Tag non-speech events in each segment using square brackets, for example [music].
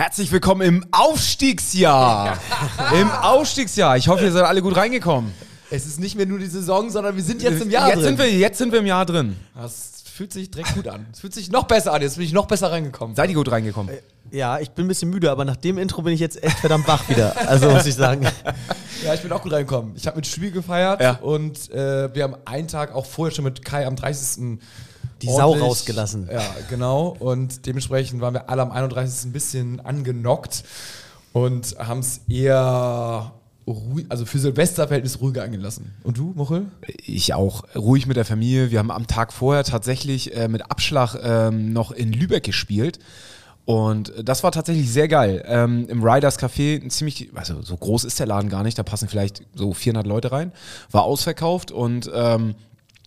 Herzlich willkommen im Aufstiegsjahr. [laughs] Im Aufstiegsjahr. Ich hoffe, ihr seid alle gut reingekommen. Es ist nicht mehr nur die Saison, sondern wir sind jetzt im Jahr jetzt drin. Sind wir, jetzt sind wir im Jahr drin. das fühlt sich direkt gut an. Es fühlt sich noch besser an. Jetzt bin ich noch besser reingekommen. Seid ihr gut reingekommen? Ja, ich bin ein bisschen müde, aber nach dem Intro bin ich jetzt echt verdammt wach wieder. Also muss ich sagen. [laughs] Ja, ich bin auch gut reingekommen. Ich habe mit Spiel gefeiert Ja. und äh, wir haben einen Tag auch vorher schon mit Kai am 30. Die Sau rausgelassen. Ja, genau. Und dementsprechend waren wir alle am 31. ein bisschen angenockt und haben es eher ruhig, also für Silvesterverhältnis ruhiger angelassen. Und du, Muchel? Ich auch ruhig mit der Familie. Wir haben am Tag vorher tatsächlich äh, mit Abschlag ähm, noch in Lübeck gespielt. Und das war tatsächlich sehr geil. Ähm, Im Riders Café, ein ziemlich, also so groß ist der Laden gar nicht, da passen vielleicht so 400 Leute rein. War ausverkauft und ähm,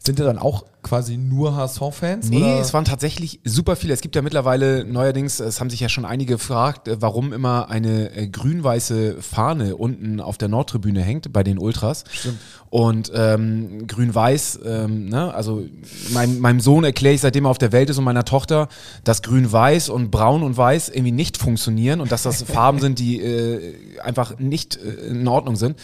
Sind ja dann auch quasi nur HSV-Fans? Nee, oder? es waren tatsächlich super viele. Es gibt ja mittlerweile neuerdings, es haben sich ja schon einige gefragt, äh, warum immer eine äh, grün-weiße Fahne unten auf der Nordtribüne hängt bei den Ultras. Stimmt. Und ähm, grün-weiß, ähm, ne, also meinem, meinem Sohn erkläre ich, seitdem er auf der Welt ist und meiner Tochter, dass grün-weiß und braun und weiß irgendwie nicht funktionieren und dass das Farben sind, die äh, einfach nicht äh, in Ordnung sind.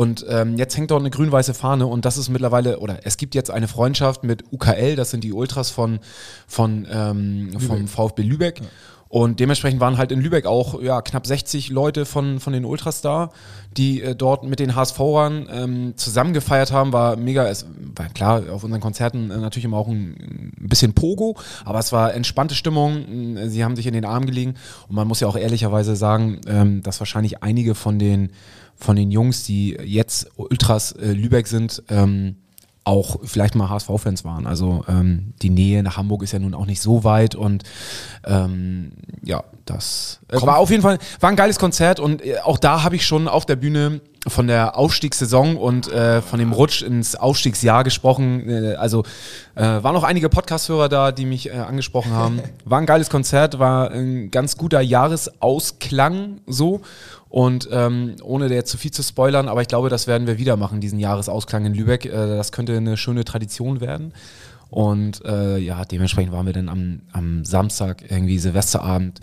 Und ähm, jetzt hängt dort eine grün-weiße Fahne und das ist mittlerweile, oder es gibt jetzt eine Freundschaft mit UKL, das sind die Ultras von, von ähm, vom VfB Lübeck. Und dementsprechend waren halt in Lübeck auch ja, knapp 60 Leute von, von den Ultras da, die äh, dort mit den HSV-Ern ähm, zusammen gefeiert haben. War mega, es war klar, auf unseren Konzerten äh, natürlich immer auch ein, ein bisschen Pogo, aber es war entspannte Stimmung. Sie haben sich in den Arm gelegen und man muss ja auch ehrlicherweise sagen, ähm, dass wahrscheinlich einige von den, von den Jungs, die jetzt Ultras äh, Lübeck sind, ähm, auch vielleicht mal HSV-Fans waren. Also ähm, die Nähe nach Hamburg ist ja nun auch nicht so weit und ähm, ja, das äh, war auf jeden Fall war ein geiles Konzert und äh, auch da habe ich schon auf der Bühne von der Aufstiegssaison und äh, von dem Rutsch ins Aufstiegsjahr gesprochen. Äh, also äh, waren auch einige Podcast-Hörer da, die mich äh, angesprochen haben. [laughs] War ein geiles Konzert, war ein ganz guter Jahresausklang so. Und ähm, ohne der jetzt zu viel zu spoilern, aber ich glaube, das werden wir wieder machen, diesen Jahresausklang in Lübeck. Äh, das könnte eine schöne Tradition werden. Und äh, ja, dementsprechend waren wir dann am, am Samstag irgendwie Silvesterabend,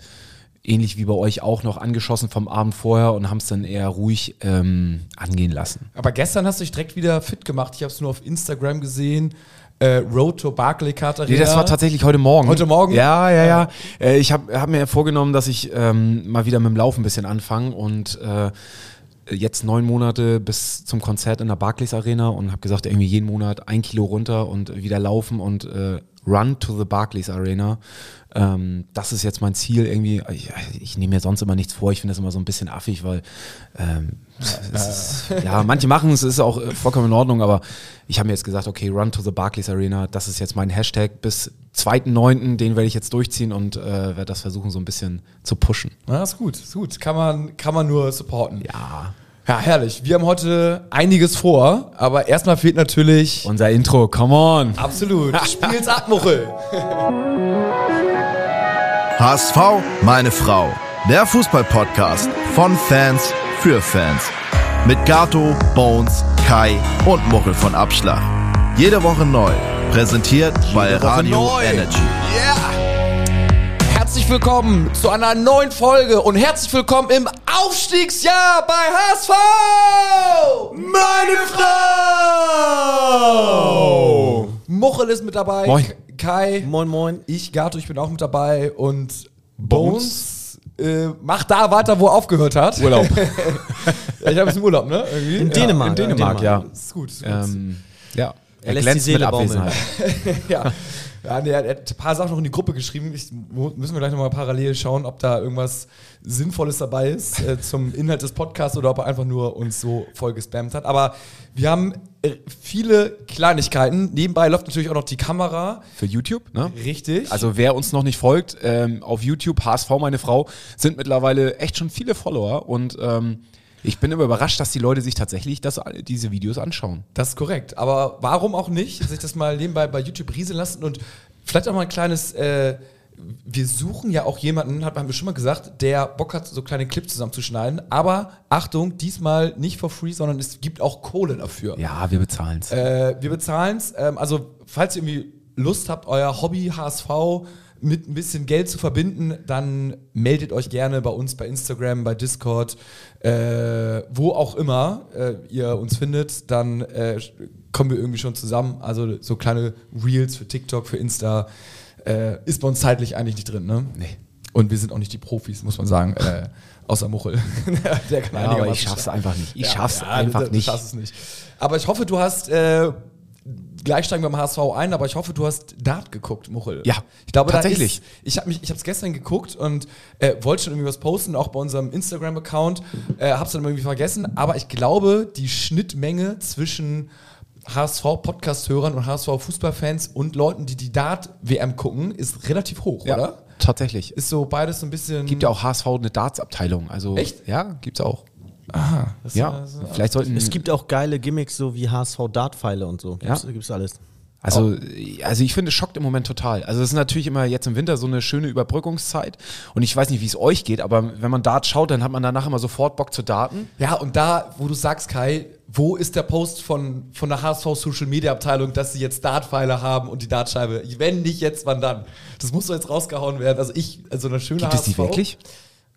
ähnlich wie bei euch auch noch angeschossen vom Abend vorher und haben es dann eher ruhig ähm, angehen lassen. Aber gestern hast du dich direkt wieder fit gemacht. Ich habe es nur auf Instagram gesehen. Äh, Road to Barclaycard Arena. Nee, das war tatsächlich heute Morgen. Heute Morgen? Ja, ja, ja. Äh, ich habe hab mir vorgenommen, dass ich ähm, mal wieder mit dem Laufen ein bisschen anfange und äh, jetzt neun Monate bis zum Konzert in der Barclays Arena und habe gesagt, irgendwie jeden Monat ein Kilo runter und wieder laufen und äh, run to the Barclays Arena. Ähm, das ist jetzt mein Ziel irgendwie. Ich, ich nehme mir sonst immer nichts vor. Ich finde das immer so ein bisschen affig, weil ähm, ist, ja, manche machen es, ist auch äh, vollkommen in Ordnung, aber ich habe mir jetzt gesagt, okay, run to the Barclays Arena, das ist jetzt mein Hashtag bis 2.9., den werde ich jetzt durchziehen und äh, werde das versuchen, so ein bisschen zu pushen. Ja, ist gut, ist gut. Kann man, kann man nur supporten. Ja. Ja, herrlich. Wir haben heute einiges vor, aber erstmal fehlt natürlich. Unser Intro, come on. Absolut. [laughs] Spiel's ab, Muchel. [laughs] HSV, meine Frau. Der Fußball-Podcast von Fans für Fans. Mit Gato, Bones, Kai und Muchel von Abschlag. Jede Woche neu. Präsentiert bei Woche Radio neu. Energy. Yeah! Herzlich willkommen zu einer neuen Folge und herzlich willkommen im Aufstiegsjahr bei HSV! Meine Frau! Muchel ist mit dabei. Moin. Kai. Moin, moin. Ich, Gato, ich bin auch mit dabei und Bones, äh, macht da weiter, wo er aufgehört hat. Urlaub. [laughs] ja, ich habe jetzt Urlaub, ne? Irgendwie. In ja. Dänemark. In Dänemark, ja. Ist gut. Ist gut. Ähm, ja. Er lässt glänzt die Seele baumeln. Abwesenheit. [laughs] ja. Ja, nee, er hat ein paar Sachen noch in die Gruppe geschrieben. Ich, müssen wir gleich nochmal parallel schauen, ob da irgendwas Sinnvolles dabei ist äh, zum Inhalt des Podcasts oder ob er einfach nur uns so voll gespammt hat. Aber wir haben äh, viele Kleinigkeiten. Nebenbei läuft natürlich auch noch die Kamera. Für YouTube, ne? Richtig. Also wer uns noch nicht folgt, ähm, auf YouTube, HSV, meine Frau, sind mittlerweile echt schon viele Follower und ähm, ich bin immer überrascht, dass die Leute sich tatsächlich das, diese Videos anschauen. Das ist korrekt. Aber warum auch nicht, sich das mal nebenbei bei YouTube rieseln lassen und vielleicht auch mal ein kleines. Äh, wir suchen ja auch jemanden, hat- haben wir schon mal gesagt, der Bock hat, so kleine Clips zusammenzuschneiden. Aber Achtung, diesmal nicht for free, sondern es gibt auch Kohle dafür. Ja, wir bezahlen's. Äh, wir bezahlen es. Ähm, also, falls ihr irgendwie Lust habt, euer Hobby HSV mit ein bisschen Geld zu verbinden, dann meldet euch gerne bei uns bei Instagram, bei Discord, äh, wo auch immer äh, ihr uns findet, dann äh, kommen wir irgendwie schon zusammen. Also so kleine Reels für TikTok, für Insta äh, ist bei uns zeitlich eigentlich nicht drin, ne? Nee. Und wir sind auch nicht die Profis, muss man sagen. Äh, außer Muchel. [laughs] Der kann Ja, aber ich schaff's einfach nicht. Ich Ja, schaff's ja, einfach du, nicht. Du schaffst es nicht. Aber ich hoffe, du hast. Äh, Gleich steigen wir beim HSV ein, aber ich hoffe, du hast Dart geguckt, Muchel. Ja, ich glaube, tatsächlich. Da ist, ich habe ich habe es gestern geguckt und äh, wollte schon irgendwie was posten, auch bei unserem Instagram-Account. Äh, habe es dann irgendwie vergessen, aber ich glaube, die Schnittmenge zwischen HSV-Podcast-Hörern und HSV-Fußballfans und Leuten, die die Dart-WM gucken, ist relativ hoch, oder? Tatsächlich. Ist so beides so ein bisschen. Gibt ja auch HSV eine Darts-Abteilung. Also, Echt? Ja, gibt's auch. Das Ja, ist, äh, vielleicht sollten. Es gibt auch geile Gimmicks, so wie HSV-Dartpfeile und so. Gibt's, Ja. gibt's alles. Also, also ich finde, es schockt im Moment total. Also es ist natürlich immer jetzt im Winter so eine schöne Überbrückungszeit. Und ich weiß nicht, wie es euch geht, aber wenn man Dart schaut, dann hat man danach immer sofort Bock zu daten. Ja, und da, wo du sagst, Kai, wo ist der Post von, von der HSV Social Media Abteilung, dass sie jetzt Dartpfeile haben und die Dartscheibe? Wenn nicht jetzt, wann dann? Das muss doch jetzt rausgehauen werden. Also ich, also eine schöne Gibt es die wirklich?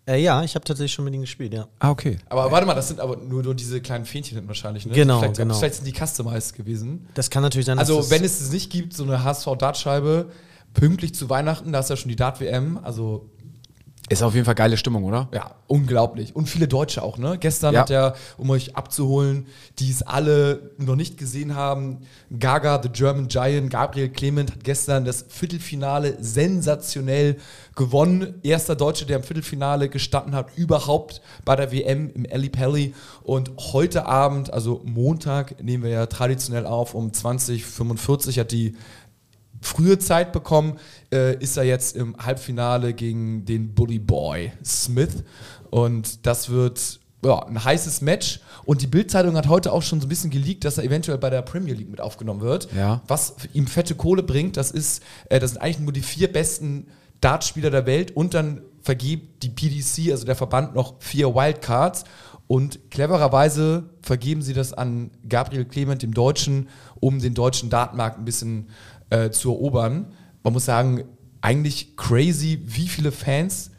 Äh, ja, ich habe tatsächlich schon mit ihnen gespielt, ja. Ah, okay. Aber warte mal, das sind aber nur, nur diese kleinen Fähnchen hinten wahrscheinlich, ne? Genau, vielleicht, genau. Vielleicht sind die customized gewesen. Das kann natürlich sein, Also wenn es es nicht gibt, so eine HSV-Dartscheibe, pünktlich zu Weihnachten, da ist ja schon die Dart-WM, also Ist auf jeden Fall geile Stimmung, oder? Ja, unglaublich. Und viele Deutsche auch, ne? Gestern Ja. hat er, um euch abzuholen, die es alle noch nicht gesehen haben, Gaga, the German Giant, Gabriel Clement hat gestern das Viertelfinale sensationell gewonnen. Erster Deutsche, der im Viertelfinale gestanden hat, überhaupt bei der WM im Ali Pelli. Und heute Abend, also Montag, nehmen wir ja traditionell auf, um 2045 hat die frühe Zeit bekommen, äh, ist er jetzt im Halbfinale gegen den Bully Boy Smith. Und das wird ja, ein heißes Match. Und die Bildzeitung hat heute auch schon so ein bisschen geleakt, dass er eventuell bei der Premier League mit aufgenommen wird. Ja. Was ihm fette Kohle bringt, das ist, äh, das sind eigentlich nur die vier besten Dartspieler der Welt und dann vergibt die PDC, also der Verband, noch vier Wildcards. Und clevererweise vergeben sie das an Gabriel Clement, dem Deutschen, um den deutschen Dartmarkt ein bisschen äh, zu erobern. Man muss sagen, eigentlich crazy, wie viele Fans,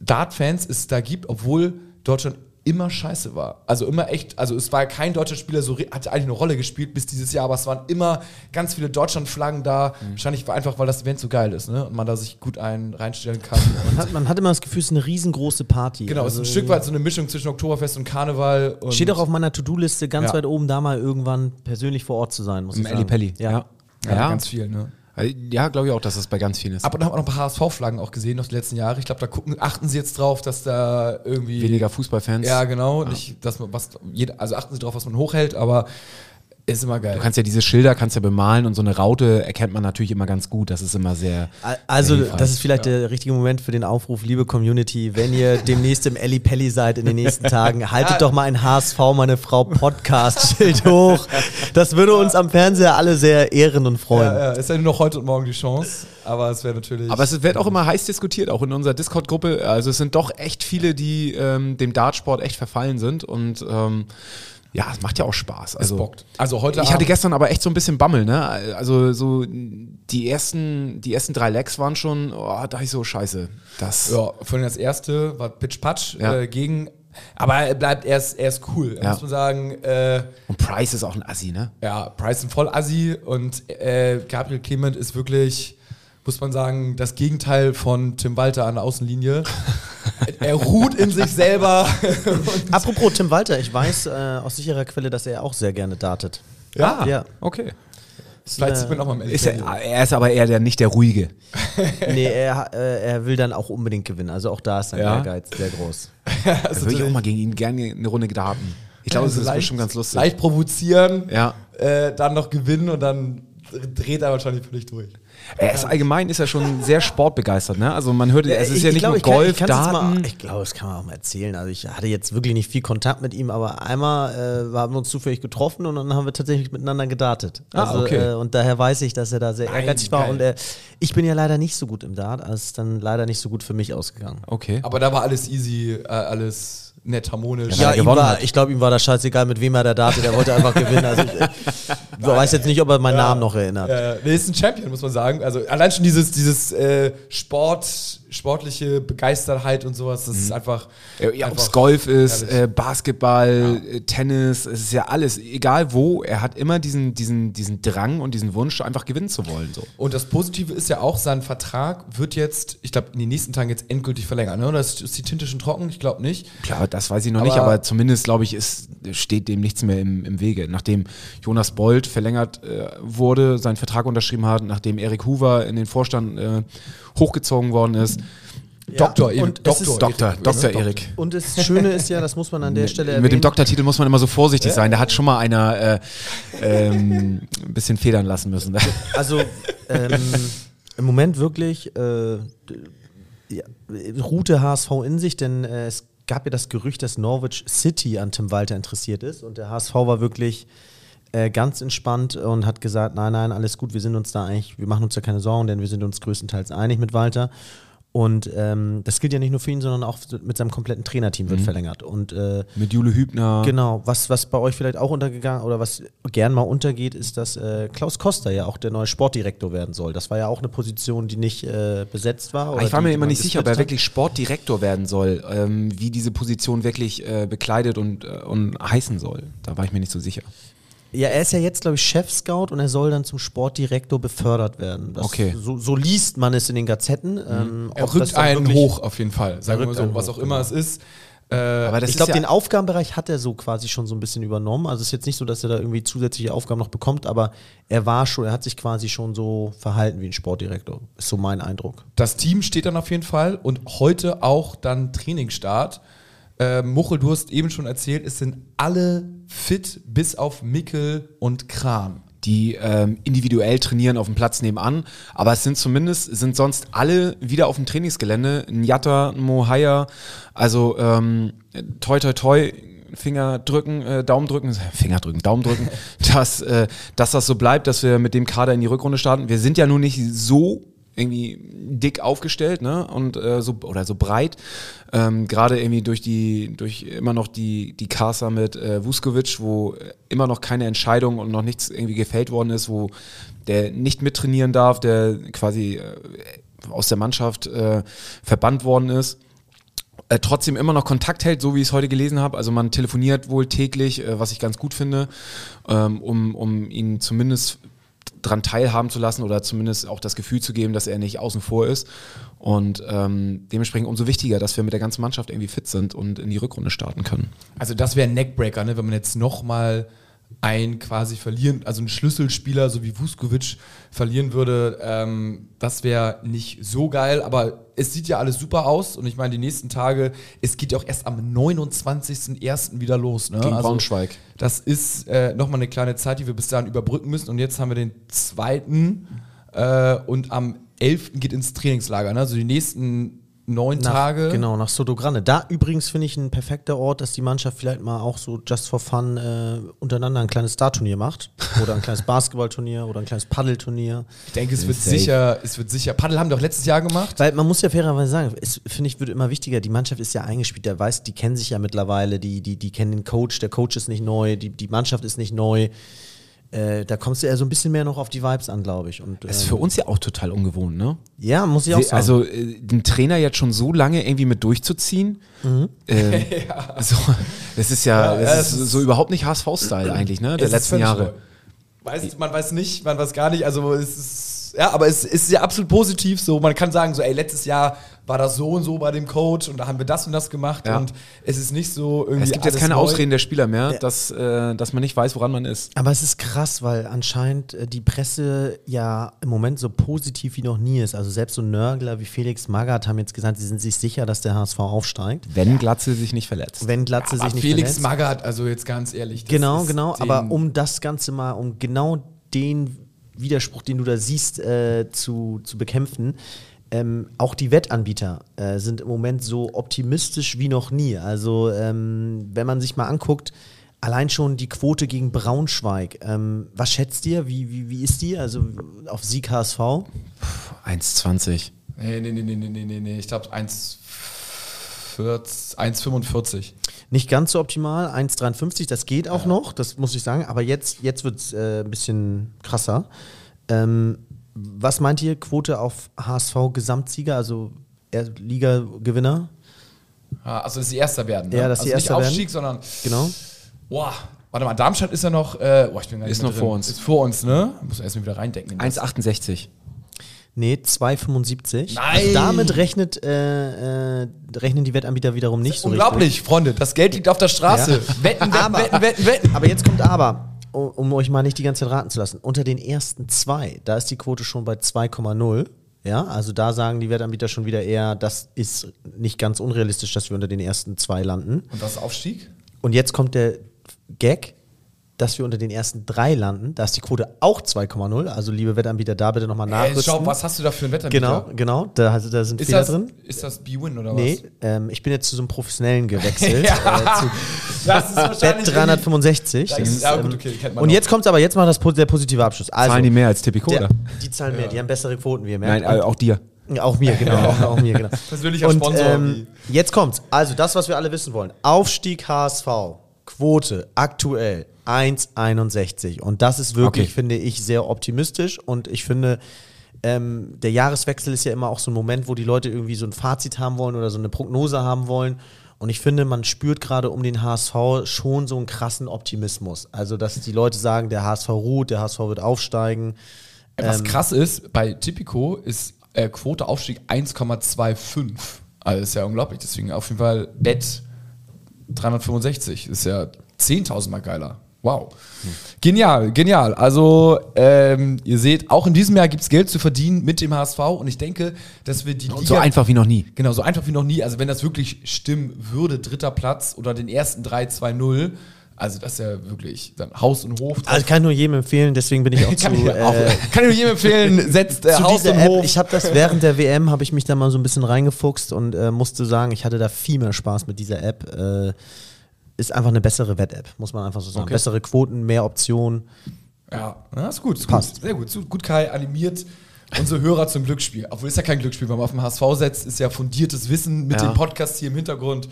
Dart-Fans es da gibt, obwohl Deutschland immer scheiße war. Also immer echt, also es war kein deutscher Spieler, so hat eigentlich eine Rolle gespielt bis dieses Jahr, aber es waren immer ganz viele Deutschland-Flaggen da. Wahrscheinlich war einfach, weil das Event so geil ist, ne? Und man da sich gut einen reinstellen kann. Man, hat, man hat immer das Gefühl, es ist eine riesengroße Party. genau, es ist Also ein Stück weit so eine Mischung zwischen Oktoberfest und Karneval. Und Steht auch auf meiner To-Do-Liste ganz Ja. weit oben, da mal irgendwann persönlich vor Ort zu sein, muss Im ich sagen. Pelli. Ja. ja, Ja. ganz viel, ne? Ja, glaube ich auch, dass das bei ganz vielen ist. Aber dann haben wir noch ein paar HSV-Flaggen auch gesehen, noch die letzten Jahre. Ich glaube, da gucken, achten sie jetzt drauf, dass da irgendwie. Weniger Fußballfans. Ja, genau. Nicht, dass man was, also achten sie drauf, was man hochhält, aber ist immer geil. Du kannst ja diese Schilder kannst ja bemalen und so eine Raute erkennt man natürlich immer ganz gut. Das ist immer sehr. Al- Also, sehr das ist vielleicht der richtige Moment für den Aufruf, liebe Community, wenn ihr [laughs] demnächst im Elli Pelli seid in den nächsten Tagen, haltet doch mal ein HSV, meine Frau Podcast-Schild [laughs] hoch. Das würde uns am Fernseher alle sehr ehren und freuen. Ja, ja, ist ja nur noch heute und morgen die Chance, aber es wäre natürlich. Aber es wird auch immer heiß diskutiert, auch in unserer Discord-Gruppe. Also es sind doch echt viele, die ähm, dem Dartsport echt verfallen sind und ähm, ja, es macht ja auch Spaß. Also, bockt. Also heute ich hatte gestern aber echt so ein bisschen Bammel, ne? Also so die ersten, die ersten drei Legs waren schon, oh, da ich so scheiße. Das ja, von allem das erste war Pitch Patch Ja. äh, gegen. Aber er bleibt, er ist, er ist cool. Ja. Muss man sagen, äh, und Price ist auch ein Assi, ne? ja, Price ist voll assi und äh, Gabriel Clement ist wirklich, muss man sagen, das Gegenteil von Tim Walter an der Außenlinie. [laughs] er ruht in sich selber. [laughs] Apropos Tim Walter, ich weiß äh, aus sicherer Quelle, dass er auch sehr gerne dartet. ja, Ja. Okay. vielleicht sieht man auch mal im Ist er, er ist aber eher der, nicht der Ruhige. [laughs] Nee, er, äh, er will dann auch unbedingt gewinnen. Also auch da ist sein Ja. Ehrgeiz sehr groß. Da würde ich auch mal gegen ihn gerne eine Runde daten. Ich glaube, das ist leicht, bestimmt ganz lustig. Leicht provozieren, Ja. äh, dann noch gewinnen und dann dreht er wahrscheinlich völlig durch. Er ist allgemein ist er schon sehr sportbegeistert, ne? Also man hört, es ist Ich- ja ich nicht glaub, nur ich kann- Golf, ich Daten. Mal, ich glaube, das kann man auch mal erzählen. Also ich hatte jetzt wirklich nicht viel Kontakt mit ihm, aber einmal äh, haben wir uns zufällig getroffen und dann haben wir tatsächlich miteinander gedartet. Ah, Also, okay. äh, und daher weiß ich, dass er da sehr Nein, ehrgeizig war. geil. Und äh, ich bin ja leider nicht so gut im Dart, also ist dann leider nicht so gut für mich ausgegangen. Okay. Aber da war alles easy, äh, alles nett harmonisch. Ja, er ihm gewonnen war, ich glaube, ihm war das scheißegal, mit wem er da datet. Er wollte einfach gewinnen. Also, ich ich weiß jetzt nicht, ob er meinen Namen noch erinnert. Äh, nee, ist ein Champion, muss man sagen. Also allein schon dieses, dieses äh, Sport, sportliche Begeistertheit und sowas, das ist einfach. Ja, ja, ob einfach es Golf ist, äh, Basketball, äh, Tennis, es ist ja alles, egal wo, er hat immer diesen, diesen, diesen Drang und diesen Wunsch, einfach gewinnen zu wollen. So. Und das Positive ist ja auch, sein Vertrag wird jetzt, ich glaube, in den nächsten Tagen jetzt endgültig verlängert. Ne? Oder ist, ist die Tinte schon trocken? Ich glaube nicht. Klar, das weiß ich noch Aber- nicht, aber zumindest, glaube ich, ist, steht dem nichts mehr im, im Wege. Nachdem Jonas Bold verlängert äh, wurde, seinen Vertrag unterschrieben hat, nachdem Erik Hoover in den Vorstand äh, hochgezogen worden ist. Doktor, Erik, ist- Doktor, Erik, Dr. ne? Erik. Und das Schöne ist ja, das muss man an der Stelle erwähnen. Mit dem Doktortitel muss man immer so vorsichtig sein. Da hat schon mal einer äh, ähm, ein bisschen federn lassen müssen. Also ähm, im Moment wirklich äh, ja, ruhte HSV in sich, denn äh, es gab ja das Gerücht, dass Norwich City an Tim Walter interessiert ist und der HSV war wirklich äh, ganz entspannt und hat gesagt, nein, nein, alles gut, wir sind uns da eigentlich, wir machen uns da keine Sorgen, denn wir sind uns größtenteils einig mit Walter. Und ähm, das gilt ja nicht nur für ihn, sondern auch mit seinem kompletten Trainerteam wird verlängert. Und äh, Mit Jule Hübner. Genau, was, was bei euch vielleicht auch untergegangen oder was gern mal untergeht, ist, dass äh, Klaus Koster ja auch der neue Sportdirektor werden soll. Das war ja auch eine Position, die nicht äh, besetzt war. ich war mir immer nicht sicher, ob er wirklich Sportdirektor werden soll, ähm, wie diese Position wirklich äh, bekleidet und, äh, und heißen soll. Da war ich mir nicht so sicher. Ja, er ist ja jetzt, glaube ich, Chef-Scout und er soll dann zum Sportdirektor befördert werden. Das, Okay. So, so liest man es in den Gazetten. Ähm, Er rückt einen wirklich- hoch auf jeden Fall. Sagen wir so, was hoch, auch immer es ist. Äh, Aber das ich glaube, ja, den Aufgabenbereich hat er so quasi schon so ein bisschen übernommen. Also es ist jetzt nicht so, dass er da irgendwie zusätzliche Aufgaben noch bekommt, aber er war schon, er hat sich quasi schon so verhalten wie ein Sportdirektor. Ist so mein Eindruck. Das Team steht dann auf jeden Fall und heute auch dann Trainingsstart. Äh, Muchel, du hast eben schon erzählt, es sind alle fit, bis auf Mickel und Kran. die ähm, individuell trainieren auf dem Platz nebenan. Aber es sind zumindest, sind sonst alle wieder auf dem Trainingsgelände. Ein Mohaya, also ähm, toi toi toi, Finger drücken, äh, Daumen drücken, [laughs] Finger drücken, Daumen drücken, [laughs] dass, äh, dass das so bleibt, dass wir mit dem Kader in die Rückrunde starten. Wir sind ja nun nicht so irgendwie dick aufgestellt, ne? Und äh, so oder so breit. Ähm, Gerade irgendwie durch die, durch immer noch die, die Kasa mit äh, Vuskovic, wo immer noch keine Entscheidung und noch nichts irgendwie gefällt worden ist, wo der nicht mittrainieren darf, der quasi äh, aus der Mannschaft äh, verbannt worden ist äh, trotzdem immer noch Kontakt hält, so wie ich es heute gelesen habe. Also man telefoniert wohl täglich, äh, was ich ganz gut finde, ähm, um, um ihn zumindest dran teilhaben zu lassen oder zumindest auch das Gefühl zu geben, dass er nicht außen vor ist. Und ähm, dementsprechend umso wichtiger, dass wir mit der ganzen Mannschaft irgendwie fit sind und in die Rückrunde starten können. Also das wäre ein Neckbreaker, ne? wenn man jetzt nochmal ein quasi verlieren, also einen Schlüsselspieler, so wie Vuskovic, verlieren würde. Ähm, das wäre nicht so geil, aber es sieht ja alles super aus und ich meine, die nächsten Tage, es geht ja auch erst am 29.01. wieder los. Ne? Gegen also, Braunschweig. Das ist äh, nochmal eine kleine Zeit, die wir bis dahin überbrücken müssen und jetzt haben wir den zweiten äh, und am 11. geht ins Trainingslager. Ne? Also die nächsten neun Nach, Tage. Genau, nach Sotogrande. Da übrigens finde ich ein perfekter Ort, dass die Mannschaft vielleicht mal auch so just for fun äh, untereinander ein kleines Startturnier macht. Oder ein kleines [laughs] Basketballturnier oder ein kleines Paddelturnier. Ich denke, es wird Safe. sicher, es wird sicher. Paddel haben wir doch letztes Jahr gemacht. Weil man muss ja fairerweise sagen, es finde ich, wird immer wichtiger. Die Mannschaft ist ja eingespielt, der weiß, die kennen sich ja mittlerweile, die, die, die kennen den Coach, der Coach ist nicht neu, die, die Mannschaft ist nicht neu. Äh, da kommst du eher so ein bisschen mehr noch auf die Vibes an, glaube ich. Und, Das ist ähm, für uns ja auch total ungewohnt, ne? Ja, muss ich auch sagen. Also äh, den Trainer jetzt schon so lange irgendwie mit durchzuziehen, [laughs] ähm, so, das ist ja, Ja, ja, das es ist ist- so überhaupt nicht HSV-Style [clears throat] eigentlich, ne? Der letzten Jahre. Weiß, man weiß nicht, man weiß gar nicht. Also es ist, ja, aber es ist ja absolut positiv so. Man kann sagen so, ey, letztes Jahr war das so und so bei dem Coach und da haben wir das und das gemacht Ja. und es ist nicht so irgendwie Es gibt jetzt keine neu. Ausreden der Spieler mehr, dass, äh, dass man nicht weiß, woran man ist. Aber es ist krass, weil anscheinend äh, die Presse ja im Moment so positiv wie noch nie ist. Also selbst so Nörgler wie Felix Magath haben jetzt gesagt, sie sind sich sicher, dass der HSV aufsteigt. Wenn Glatze sich nicht verletzt. Wenn Glatze Aber sich nicht Felix verletzt. Magath, also jetzt ganz ehrlich. das Genau, ist genau. Aber um das Ganze mal, um genau den Widerspruch, den du da siehst, äh, zu, zu bekämpfen, ähm, auch die Wettanbieter äh, sind im Moment so optimistisch wie noch nie. Also wenn man sich mal anguckt, allein schon die Quote gegen Braunschweig. Ähm, was schätzt ihr? Wie, wie, wie ist die? Also auf Sieg HSV? 1,20. Nee, nee, nee, nee, nee, nee, nee. Ich glaube 1,40 1,45. Nicht ganz so optimal, 1,53, das geht auch noch, das muss ich sagen. Aber jetzt, jetzt wird es äh, ein bisschen krasser. Ähm, was meint ihr, Quote auf HSV Gesamtsieger, also er- Liga-Gewinner? Ah, also, dass sie Erster werden. Ne? Ja, dass also sie nicht Erster werden. Aufstieg, sondern. Genau. Boah, warte mal, Darmstadt ist ja noch. Äh, boah, ich bin gar nicht Ist noch drin. vor uns. Ist vor uns, ne? Muss erst mal wieder reindenken. in das. 1,68. Nee, 2,75. Nein! Also damit rechnet, äh, äh, rechnen die Wettanbieter wiederum nicht so Unglaublich, Freunde. Das Geld liegt auf der Straße. Ja. Wetten, wetten, Aber- wetten, wetten, wetten. richtig. Aber jetzt kommt aber, um, um euch mal nicht die ganze Zeit raten zu lassen. Unter den ersten zwei, da ist die Quote schon bei 2,0. Ja, also da sagen die Wettanbieter schon wieder eher, das ist nicht ganz unrealistisch, dass wir unter den ersten zwei landen. Und das ist Aufstieg? Und jetzt kommt der Gag, dass wir unter den ersten drei landen. Da ist die Quote auch 2,0. Also liebe Wettanbieter, da bitte nochmal nachrüsten. schau, was hast du da für einen Wettanbieter? Genau, genau. Da, also, da sind Ist Fehler das, drin. ist das B-Win oder Nee, was? ähm, ich bin jetzt zu so einem Professionellen gewechselt. [laughs] Ja. äh, zu Das ist Bet wahrscheinlich 365. Das Das ist- ja, gut, ähm, okay, kennt man und jetzt kommt aber, jetzt macht das der positive Abschluss. Also, Zahlen die mehr als Tipico, der, oder? Die zahlen mehr, die haben bessere Quoten, wie ihr Nein, merkt. äh, auch dir. Auch mir, [laughs] genau. auch mir, genau. Persönlicher und, Sponsor, Ähm, jetzt kommt's. Also, das, was wir alle wissen wollen. Aufstieg HSV. Quote aktuell 1,61. Und das ist wirklich, Okay. finde ich, sehr optimistisch. Und ich finde, ähm, der Jahreswechsel ist ja immer auch so ein Moment, wo die Leute irgendwie so ein Fazit haben wollen oder so eine Prognose haben wollen. Und ich finde, man spürt gerade um den HSV schon so einen krassen Optimismus. Also, dass die Leute sagen, der HSV ruht, der HSV wird aufsteigen. Was Ähm, krass ist, bei Tipico ist äh, Quote Aufstieg 1,25. Also ist ja unglaublich. Deswegen auf jeden Fall Bet 365. Ist ja 10.000 Mal geiler. Wow. Genial, genial. Also, ähm, ihr seht, auch in diesem Jahr gibt es Geld zu verdienen mit dem HSV und ich denke, dass wir die Liga. So einfach wie noch nie. Genau, so einfach wie noch nie. Also, wenn das wirklich stimmen würde, dritter Platz oder den ersten 3-2-0, also das ist ja wirklich dann Haus und Hof. Also kann ich nur jedem empfehlen, deswegen bin ich auch [laughs] zu, kann, ich auch, äh, kann nur jedem empfehlen, [laughs] setzt äh, zu Haus und App. Hof. Ich habe das während der WM, habe ich mich da mal so ein bisschen reingefuchst und äh, musste sagen, ich hatte da viel mehr Spaß mit dieser App. Äh, ist einfach eine bessere Wett-App, muss man einfach so sagen. Okay. Bessere Quoten, mehr Optionen. Ja, ja ist gut. Ist Passt. Gut. Sehr gut. So, gut, Kai animiert unsere Hörer zum Glücksspiel. Obwohl ist ja kein Glücksspiel, wenn man auf dem HSV setzt, ist ja fundiertes Wissen mit Ja. dem Podcast hier im Hintergrund.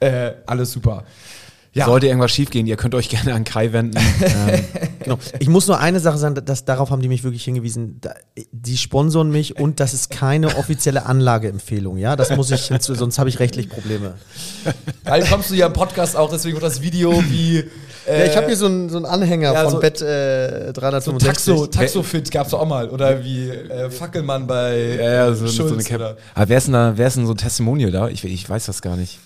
Äh, alles super. Ja, Sollte irgendwas schiefgehen, ihr könnt euch [laughs] gerne an Kai wenden. ähm, [laughs] Genau. Ich muss nur eine Sache sagen, dass, darauf haben die mich wirklich hingewiesen. Da, die sponsoren mich und das ist keine offizielle Anlageempfehlung. Ja, das muss ich hinzu, sonst habe ich rechtlich Probleme. Kai, kommst du ja im Podcast auch, deswegen wird das Video wie äh, ja, ich habe hier so einen, so Anhänger ja, von so- Bett äh, so 365. Taxo, Taxofit gab es auch mal. Oder wie äh, Fackelmann bei ja, ja, so, so Schulz. eine Cap. Aber wer ist denn da, wer ist denn so ein Testimonial da? Ich, ich weiß das gar nicht.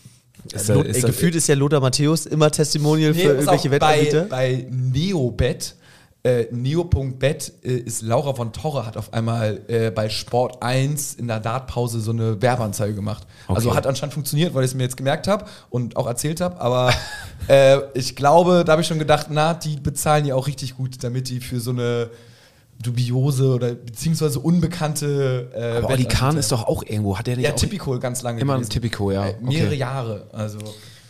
Ist da- ist gefühlt ist ja Lothar Matthäus immer Testimonial Nee, für irgendwelche auf, bei, Wettanbieter. bei Neobet, äh, Neo.bet äh, ist Laura von Torre hat auf einmal äh, bei Sport 1 in der Dartpause so eine Werbeanzeige gemacht. Also Okay. hat anscheinend funktioniert, weil ich es mir jetzt gemerkt habe und auch erzählt habe. Aber äh, ich glaube, da habe ich schon gedacht, na, die bezahlen ja auch richtig gut, damit die für so eine dubiose oder beziehungsweise unbekannte äh, aber Oli Kahn ist doch auch irgendwo. Hat der nicht ja auch Tipico ganz lange Immer ein. Tipico, ja. Äh, mehrere Okay. Jahre. Also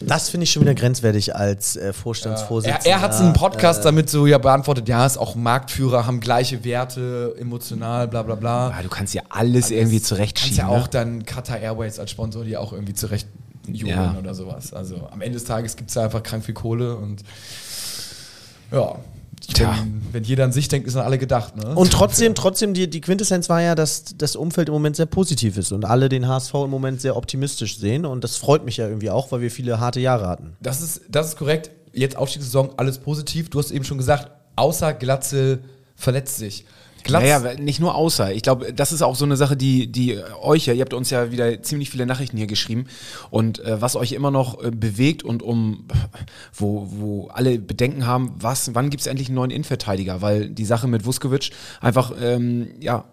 Das finde ich schon wieder grenzwertig als äh, er, Vorstandsvorsitzender. er hat einen Podcast äh, damit so ja beantwortet, ja, ist auch Marktführer, haben gleiche Werte, emotional, bla bla bla. Ja, du kannst ja alles irgendwie Kannst zurechtschieben. ja auch ne? dann Qatar Airways als Sponsor, die auch irgendwie zurecht jubeln Ja. oder sowas. Also am Ende des Tages gibt es ja einfach krank viel Kohle und ja, Tja. wenn, wenn jeder an sich denkt, ist an alle gedacht. Ne? Und trotzdem, trotzdem die, die Quintessenz war ja, dass das Umfeld im Moment sehr positiv ist und alle den HSV im Moment sehr optimistisch sehen. Und das freut mich ja irgendwie auch, weil wir viele harte Jahre hatten. Das ist, das ist korrekt. Jetzt Aufstiegssaison, alles positiv. Du hast eben schon gesagt, außer Glatzel verletzt sich. Glatz, Naja, nicht nur außer. Ich glaube, das ist auch so eine Sache, die, die euch ja, ihr habt uns ja wieder ziemlich viele Nachrichten hier geschrieben und äh, was euch immer noch äh, bewegt und um, wo, wo alle Bedenken haben, was, wann gibt es endlich einen neuen Innenverteidiger? Weil die Sache mit Vuskovic einfach, ähm, ja,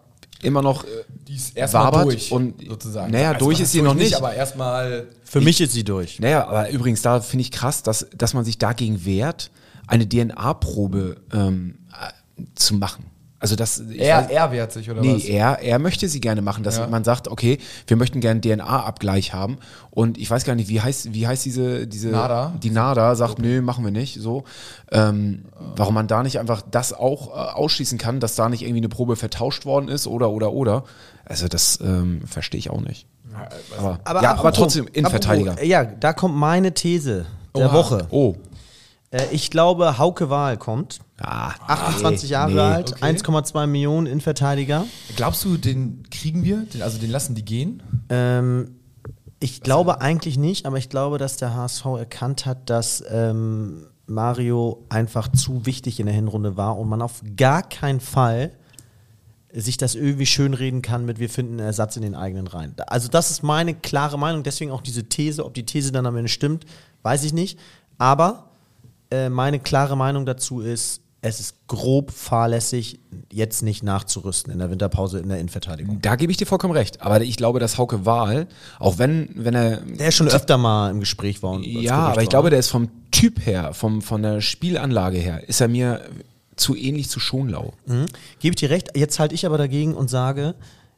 immer noch äh, die ist erstmal wabert durch, und- sozusagen. Naja, durch was ist sie noch nicht. Aber erstmal Für mich ist sie durch. Naja, aber übrigens, da finde ich krass, dass, dass man sich dagegen wehrt, eine DNA-Probe ähm, äh, zu machen. Also das, ich er, weiß- er wehrt sich, oder Nee, was? er, er möchte sie gerne machen, dass Ja. man sagt, okay, wir möchten gerne einen DNA-Abgleich haben. Und ich weiß gar nicht, wie heißt, wie heißt diese, diese NADA? Die NADA sagt, nö, machen wir nicht. So. Ähm, warum man da nicht einfach das auch äh, ausschließen kann, dass da nicht irgendwie eine Probe vertauscht worden ist oder oder oder. Also das ähm, verstehe ich auch nicht. Aber, Aber, ja, aber trotzdem Innenverteidiger. apropos- Ja, da kommt meine These der Oha. Woche. Oh. Äh, ich glaube, Hauke Wahl kommt. Ah, 28 nee, Jahre nee. alt, Okay. 1,2 Millionen Innenverteidiger. Glaubst du, den kriegen wir? Den, also den lassen die gehen? Ähm, ich glaube eigentlich nicht, aber ich glaube, dass der HSV erkannt hat, dass ähm, Mario einfach zu wichtig in der Hinrunde war und man auf gar keinen Fall sich das irgendwie schönreden kann mit, wir finden einen Ersatz in den eigenen Reihen. Also das ist meine klare Meinung, deswegen auch diese These, ob die These dann am Ende stimmt, weiß ich nicht. Aber äh, meine klare Meinung dazu ist, es ist grob fahrlässig, jetzt nicht nachzurüsten in der Winterpause in der Innenverteidigung. Da gebe ich dir vollkommen recht. Aber ich glaube, dass Hauke Wahl, auch wenn, wenn er. Der ist schon öfter mal im Gespräch war. und Ja, aber ich war. glaube, der ist vom Typ her, vom, von der Spielanlage her, ist er mir zu ähnlich zu Schonlau. Mhm. Gebe ich dir recht. Jetzt halte ich aber dagegen und sage,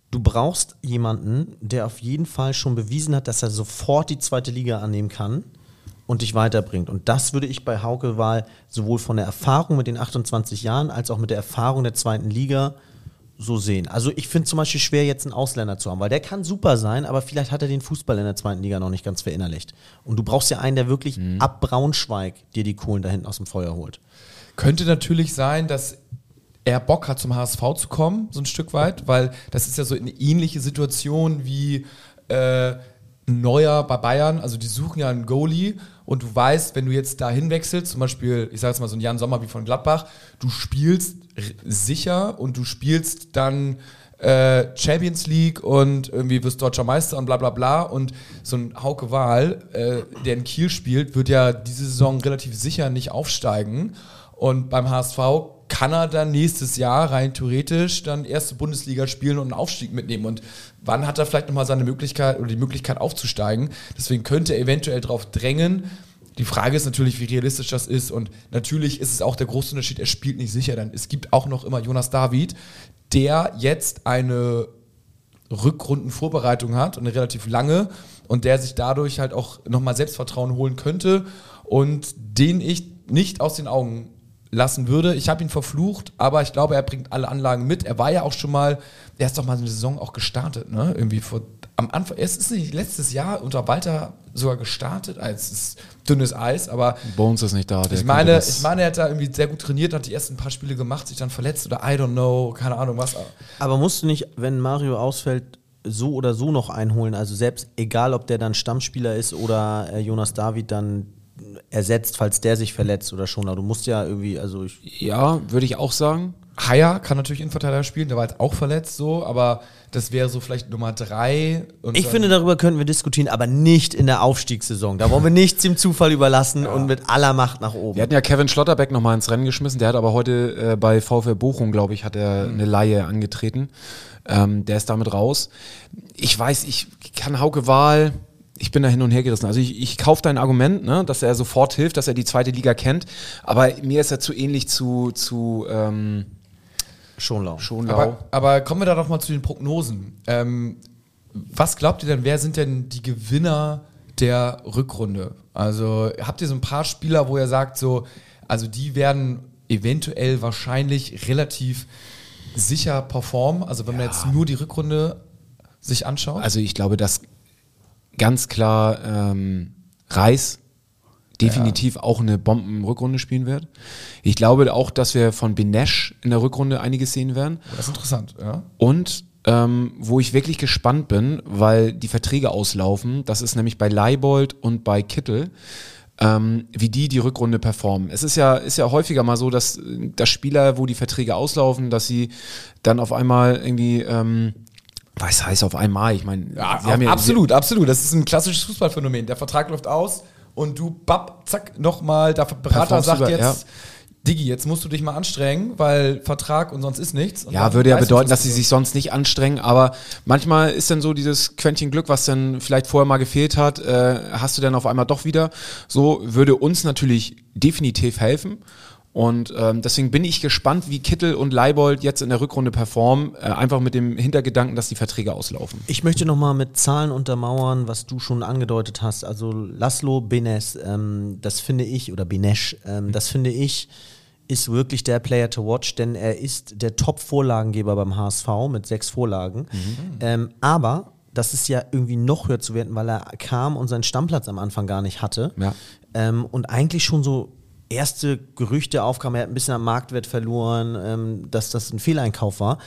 du brauchst jemanden, der auf jeden Fall schon bewiesen hat, dass er sofort die zweite Liga annehmen kann und dich weiterbringt. Und das würde ich bei Hauke Wahl sowohl von der Erfahrung mit den 28 Jahren als auch mit der Erfahrung der zweiten Liga so sehen. Also ich finde zum Beispiel schwer, jetzt einen Ausländer zu haben, weil der kann super sein, aber vielleicht hat er den Fußball in der zweiten Liga noch nicht ganz verinnerlicht. Und du brauchst ja einen, der wirklich ab Braunschweig dir die Kohlen da hinten aus dem Feuer holt. Könnte natürlich sein, dass er Bock hat, zum HSV zu kommen, so ein Stück weit, weil das ist ja so eine ähnliche Situation wie äh, Neuer bei Bayern. Also die suchen ja einen Goalie und du weißt, wenn du jetzt da hinwechselst, zum Beispiel, ich sage jetzt mal so ein Jan Sommer wie von Gladbach, du spielst sicher und du spielst dann äh, Champions League und irgendwie wirst deutscher Meister und bla bla bla. Und so ein Hauke Wahl, äh, der in Kiel spielt, wird ja diese Saison relativ sicher nicht aufsteigen. Und beim HSV kann er dann nächstes Jahr rein theoretisch dann erste Bundesliga spielen und einen Aufstieg mitnehmen. Und wann hat er vielleicht nochmal seine Möglichkeit oder die Möglichkeit aufzusteigen? Deswegen könnte er eventuell darauf drängen. Die Frage ist natürlich, wie realistisch das ist. Und natürlich ist es auch der große Unterschied, er spielt nicht sicher. Dann es gibt auch noch immer Jonas David, der jetzt eine Rückrundenvorbereitung hat und eine relativ lange und der sich dadurch halt auch nochmal Selbstvertrauen holen könnte und den ich nicht aus den Augen lassen würde. Ich habe ihn verflucht, aber ich glaube, er bringt alle Anlagen mit. Er war ja auch schon mal, er ist doch mal eine Saison auch gestartet, ne? Irgendwie vor am Anfang, es ist nicht letztes Jahr unter Walter sogar gestartet, als dünnes Eis, aber Bones ist nicht da. der ich meine, ich meine, er hat da irgendwie sehr gut trainiert, hat die ersten paar Spiele gemacht, sich dann verletzt oder I don't know, keine Ahnung was. Aber musst du nicht, wenn Mario ausfällt, so oder so noch einholen? Also selbst egal, ob der dann Stammspieler ist oder äh, Jonas David dann ersetzt, falls der sich verletzt oder schon. Aber du musst ja irgendwie, also ich, ja, würde ich auch sagen. Haya kann natürlich Innenverteidiger spielen, der war jetzt auch verletzt so, aber das wäre so vielleicht Nummer drei. Und ich finde, darüber könnten wir diskutieren, aber nicht in der Aufstiegssaison. Da wollen wir nichts dem Zufall überlassen und mit aller Macht nach oben. Wir hatten ja Kevin Schlotterbeck nochmal ins Rennen geschmissen. Der hat aber heute äh, bei VfL Bochum, glaube ich, hat er eine Laie angetreten. Ähm, der ist damit raus. Ich weiß, ich kann Hauke Wahl, ich bin da hin und her gerissen. Also ich, ich kaufe dein Argument, ne, dass er sofort hilft, dass er die zweite Liga kennt. Aber mir ist er zu ähnlich zu, zu ähm, Schonlau. Schonlau. aber, aber kommen wir da doch mal zu den Prognosen. Ähm, was glaubt ihr denn, wer sind denn die Gewinner der Rückrunde? Also habt ihr so ein paar Spieler, wo ihr sagt, so, also die werden eventuell wahrscheinlich relativ sicher performen? Also wenn man jetzt nur die Rückrunde sich anschaut? Also ich glaube, dass ganz klar ähm, Reis definitiv auch eine Bombenrückrunde spielen wird. Ich glaube auch, dass wir von Benesch in der Rückrunde einiges sehen werden. das ist interessant, ja. Und ähm, wo ich wirklich gespannt bin, weil die Verträge auslaufen, das ist nämlich bei Leibold und bei Kittel, ähm, wie die die Rückrunde performen. Es ist ja, ist ja häufiger mal so, dass, dass Spieler, wo die Verträge auslaufen, dass sie dann auf einmal irgendwie, ähm, was heißt auf einmal? Ich meine, Ja, ja- absolut, absolut. Das ist ein klassisches Fußballphänomen. Der Vertrag läuft aus und du, bap, zack, nochmal, der Berater sagt über- jetzt, ja. Digi, jetzt musst du dich mal anstrengen, weil Vertrag und sonst ist nichts. Ja, würde ja bedeuten, dass sie sich sonst nicht anstrengen, aber manchmal ist dann so dieses Quäntchen Glück, was dann vielleicht vorher mal gefehlt hat, äh, hast du dann auf einmal doch wieder. So würde uns natürlich definitiv helfen. Und ähm, deswegen bin ich gespannt, wie Kittel und Leibold jetzt in der Rückrunde performen, äh, einfach mit dem Hintergedanken, dass die Verträge auslaufen. Ich möchte nochmal mit Zahlen untermauern, was du schon angedeutet hast. Also Laszlo Benes, ähm, das finde ich, oder Benesch, ähm, das finde ich, ist wirklich der Player to watch, denn er ist der Top-Vorlagengeber beim HSV mit sechs Vorlagen. Ähm, aber das ist ja irgendwie noch höher zu werten, weil er kam und seinen Stammplatz am Anfang gar nicht hatte. Ja. Ähm, und eigentlich schon so erste Gerüchte aufkamen, er hat ein bisschen am Marktwert verloren, ähm, dass das ein Fehleinkauf war.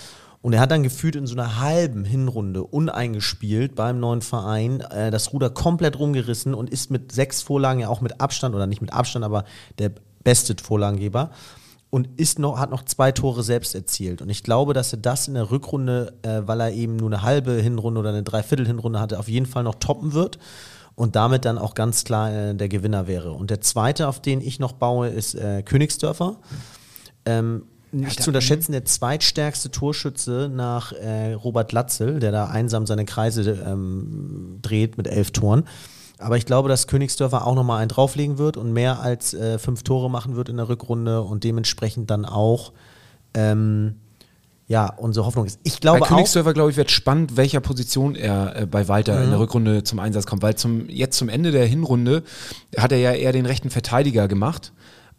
Und er hat dann gefühlt in so einer halben Hinrunde uneingespielt beim neuen Verein äh, das Ruder komplett rumgerissen und ist mit sechs Vorlagen ja auch mit Abstand, oder nicht mit Abstand, aber der beste Vorlagengeber und ist noch, hat noch zwei Tore selbst erzielt. Und ich glaube, dass er das in der Rückrunde, äh, weil er eben nur eine halbe Hinrunde oder eine Dreiviertel-Hinrunde hatte, auf jeden Fall noch toppen wird und damit dann auch ganz klar äh, der Gewinner wäre. Und der zweite, auf den ich noch baue, ist äh, Königsdörfer. Ähm, nicht zu unterschätzen, der zweitstärkste Torschütze nach äh, Robert Latzel, der da einsam seine Kreise ähm, dreht mit elf Toren. Aber ich glaube, dass Königsdörfer auch nochmal einen drauflegen wird und mehr als äh, fünf Tore machen wird in der Rückrunde und dementsprechend dann auch ähm, ja, unsere Hoffnung ist. Ich glaube bei auch, Königsdörfer, glaube ich, wird spannend, welcher Position er äh, bei Walter in Mhm. der Rückrunde zum Einsatz kommt, weil zum, jetzt zum Ende der Hinrunde hat er ja eher den rechten Verteidiger gemacht.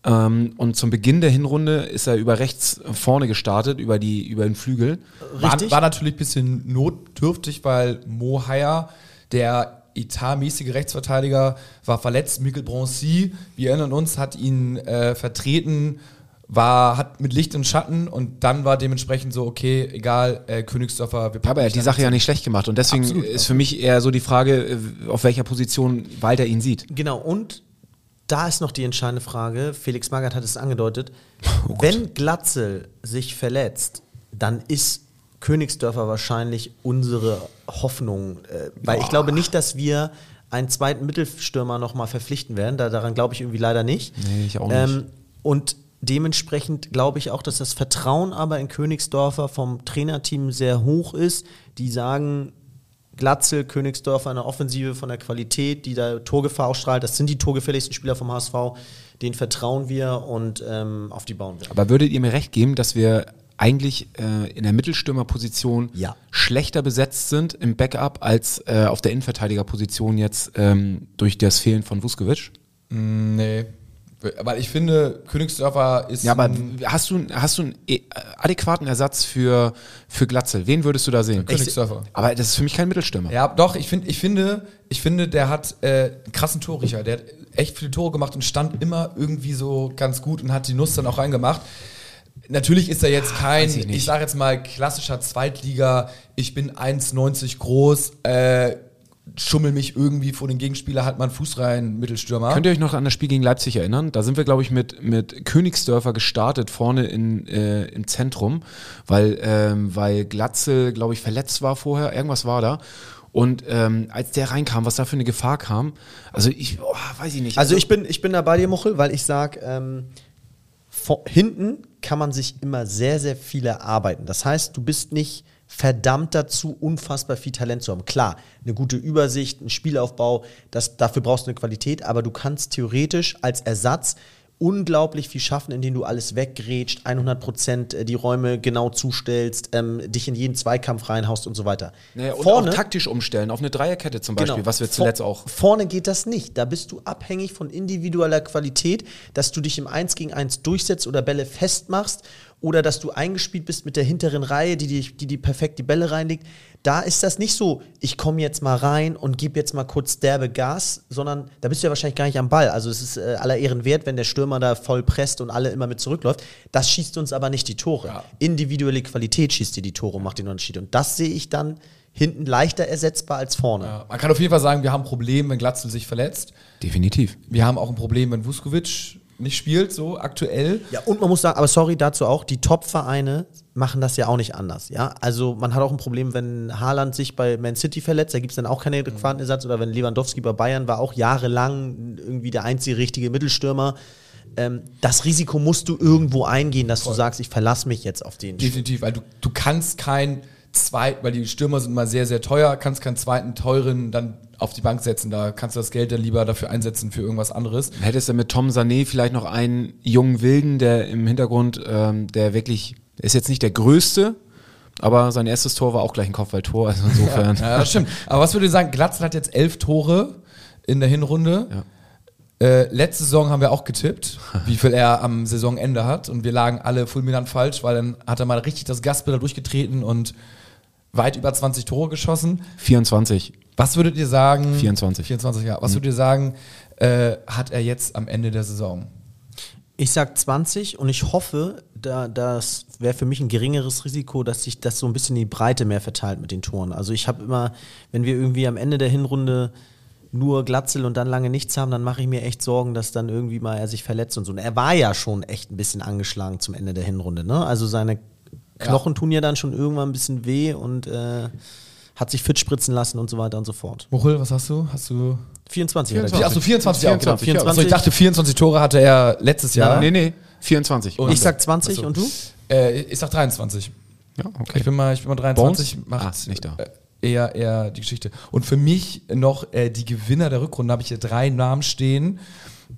Ähm, und zum Beginn der Hinrunde ist er über rechts vorne gestartet, über, die, über den Flügel. richtig. War, war natürlich ein bisschen notdürftig, weil Mo Haya, der etatmäßige Rechtsverteidiger, war verletzt. Mikkel Broncy, wir erinnern uns, hat ihn äh, vertreten, war, hat mit Licht und Schatten und dann war dementsprechend so, okay, egal, äh, Königsdorfer, wir Aber er hat die Sache ja nicht schlecht gemacht. Und deswegen Absolut, ist für mich eher so die Frage, äh, auf welcher Position Walter ihn sieht. Genau, und da ist noch die entscheidende Frage, Felix Magath hat es angedeutet, [laughs] wenn Glatzel sich verletzt, dann ist Königsdörfer wahrscheinlich unsere Hoffnung, äh, weil ich glaube nicht, dass wir einen zweiten Mittelstürmer nochmal verpflichten werden, da, daran glaube ich irgendwie leider nicht. Nee, ich auch nicht. Ähm, und dementsprechend glaube ich auch, dass das Vertrauen aber in Königsdörfer vom Trainerteam sehr hoch ist. Die sagen, Glatzel, Königsdörfer eine Offensive von der Qualität, die da Torgefahr ausstrahlt. Das sind die torgefälligsten Spieler vom HSV. Den vertrauen wir und ähm, auf die bauen wir. Aber würdet ihr mir recht geben, dass wir eigentlich äh, in der Mittelstürmerposition Ja. schlechter besetzt sind im Backup als äh, auf der Innenverteidigerposition jetzt ähm, durch das Fehlen von Vuskovic? Nee. Weil ich finde, Königsdörfer ist. Ja, aber hast du, hast du einen äh, adäquaten Ersatz für, für Glatzel? Wen würdest du da sehen? Königsdörfer. Aber das ist für mich kein Mittelstürmer. Ja, doch, ich, find, ich, finde, ich finde, der hat äh, einen krassen Torriecher. Der hat echt viele Tore gemacht und stand immer irgendwie so ganz gut und hat die Nuss dann auch reingemacht. Natürlich ist er jetzt kein, weiß ich ich, sage jetzt mal, klassischer Zweitliga, ich bin 1,90 groß, äh, schummel mich irgendwie vor den Gegenspieler, halt mal einen Fuß rein, Mittelstürmer. Könnt ihr euch noch an das Spiel gegen Leipzig erinnern? Da sind wir, glaube ich, mit, mit Königsdörfer gestartet, vorne in, äh, im Zentrum, weil, ähm, weil Glatzel, glaube ich, verletzt war vorher. Irgendwas war da. Und ähm, als der reinkam, was da für eine Gefahr kam, also ich, oh, weiß ich nicht. Also ich bin, ich bin da bei dir, Muchel, weil ich sage, ähm, vor, hinten kann man sich immer sehr, sehr viel erarbeiten. Das heißt, du bist nicht verdammt dazu, unfassbar viel Talent zu haben. Klar, eine gute Übersicht, ein Spielaufbau, das, dafür brauchst du eine Qualität, aber du kannst theoretisch als Ersatz unglaublich viel schaffen, indem du alles weggrätscht, 100 Prozent die Räume genau zustellst, ähm, dich in jeden Zweikampf reinhaust und so weiter. naja, und auch taktisch umstellen, auf eine Dreierkette zum Beispiel, was wir zuletzt auch Vorne geht das nicht. Da bist du abhängig von individueller Qualität, dass du dich im 1 gegen 1 durchsetzt oder Bälle festmachst oder dass du eingespielt bist mit der hinteren Reihe, die die, die, die perfekt die Bälle reinlegt. Da ist das nicht so, ich komme jetzt mal rein und gebe jetzt mal kurz derbe Gas, sondern da bist du ja wahrscheinlich gar nicht am Ball. Also es ist äh, aller Ehren wert, wenn der Stürmer da voll presst und alle immer mit zurückläuft. Das schießt uns aber nicht die Tore. Ja. Individuelle Qualität schießt dir die Tore und macht den Unterschied. Und das sehe ich dann hinten leichter ersetzbar als vorne. Ja, man kann auf jeden Fall sagen, wir haben ein Problem, wenn Glatzel sich verletzt. definitiv. Wir haben auch ein Problem, wenn Vuskovic nicht spielt, so aktuell. Ja, und man muss sagen, aber sorry dazu auch, die Top-Vereine machen das ja auch nicht anders. Ja, also man hat auch ein Problem, wenn Haaland sich bei Man City verletzt, da gibt es dann auch keinen adäquaten Ersatz. Oder wenn Lewandowski bei Bayern war, auch jahrelang irgendwie der einzige richtige Mittelstürmer. Ähm, das Risiko musst du irgendwo eingehen, dass du sagst, ich verlasse mich jetzt auf den. Definitiv, weil du, du kannst kein zweit, weil die Stürmer sind mal sehr, sehr teuer, kannst keinen zweiten teuren dann auf die Bank setzen. Da kannst du das Geld dann lieber dafür einsetzen für irgendwas anderes. Hättest du mit Tom Sané vielleicht noch einen jungen Wilden, der im Hintergrund, ähm, der wirklich, ist jetzt nicht der größte, aber sein erstes Tor war auch gleich ein Kopfballtor, also [laughs] insofern. Ja, das stimmt. Aber was würde ich sagen, Glatzel hat jetzt elf Tore in der Hinrunde. Ja. Äh, letzte Saison haben wir auch getippt, wie viel er am Saisonende hat. Und wir lagen alle fulminant falsch, weil dann hat er mal richtig das Gaspedal durchgetreten und weit über 20 Tore geschossen. 24. Was würdet ihr sagen? 24. 24, ja. Was würdet ihr sagen, äh, hat er jetzt am Ende der Saison? Ich sag 20 und ich hoffe, da, das wäre für mich ein geringeres Risiko, dass sich das so ein bisschen in die Breite mehr verteilt mit den Toren. Also ich habe immer, wenn wir irgendwie am Ende der Hinrunde nur Glatzel und dann lange nichts haben, dann mache ich mir echt Sorgen, dass dann irgendwie mal er sich verletzt und so. Und er war ja schon echt ein bisschen angeschlagen zum Ende der Hinrunde. Ne? Also seine Knochen tun ja dann schon irgendwann ein bisschen weh und äh, hat sich fit spritzen lassen und so weiter und so fort. Muchel, was hast du? Hast du 24, hat er 24. gesagt. Achso, 24, ja, genau. 24. Achso, ich dachte, 24 Tore hatte er letztes Jahr. Nee, nee. 24. Und- Ich sag 20 Achso. und du? Äh, ich sag 23. ja, okay. Ich bin mal, ich bin mal 23. Bones? Macht Ah, nicht da. äh, Eher, eher die Geschichte. Und für mich noch äh, die Gewinner der Rückrunde habe ich hier drei Namen stehen.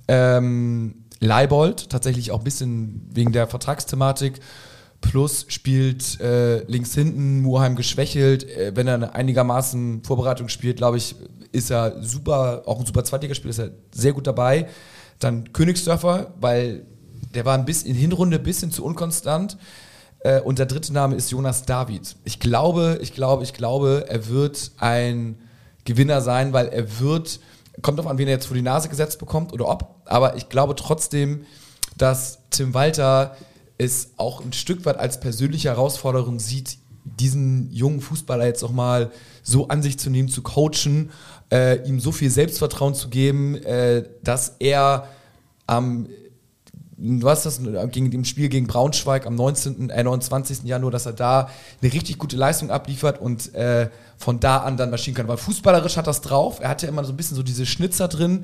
Ähm, Leibold, tatsächlich auch ein bisschen wegen der Vertragsthematik. Plus spielt äh, links hinten, Muheim geschwächelt. Äh, wenn er einigermaßen Vorbereitung spielt, glaube ich, ist er super, auch ein super Zweitligaspiel, ist er sehr gut dabei. Dann Königsdörfer, weil der war ein bisschen in Hinrunde ein bisschen zu unkonstant. Äh, und der dritte Name ist Jonas David. Ich glaube, ich glaube, ich glaube, er wird ein Gewinner sein, weil er wird, kommt darauf an, wen er jetzt vor die Nase gesetzt bekommt oder ob, aber ich glaube trotzdem, dass Tim Walter es auch ein Stück weit als persönliche Herausforderung sieht, diesen jungen Fußballer jetzt auch mal so an sich zu nehmen, zu coachen, äh, ihm so viel Selbstvertrauen zu geben, äh, dass er am hast das gegen dem Spiel gegen Braunschweig am 19., äh, 29. Januar, dass er da eine richtig gute Leistung abliefert und äh, von da an dann marschieren kann. Weil fußballerisch hat das drauf. Er hat ja immer so ein bisschen so diese Schnitzer drin.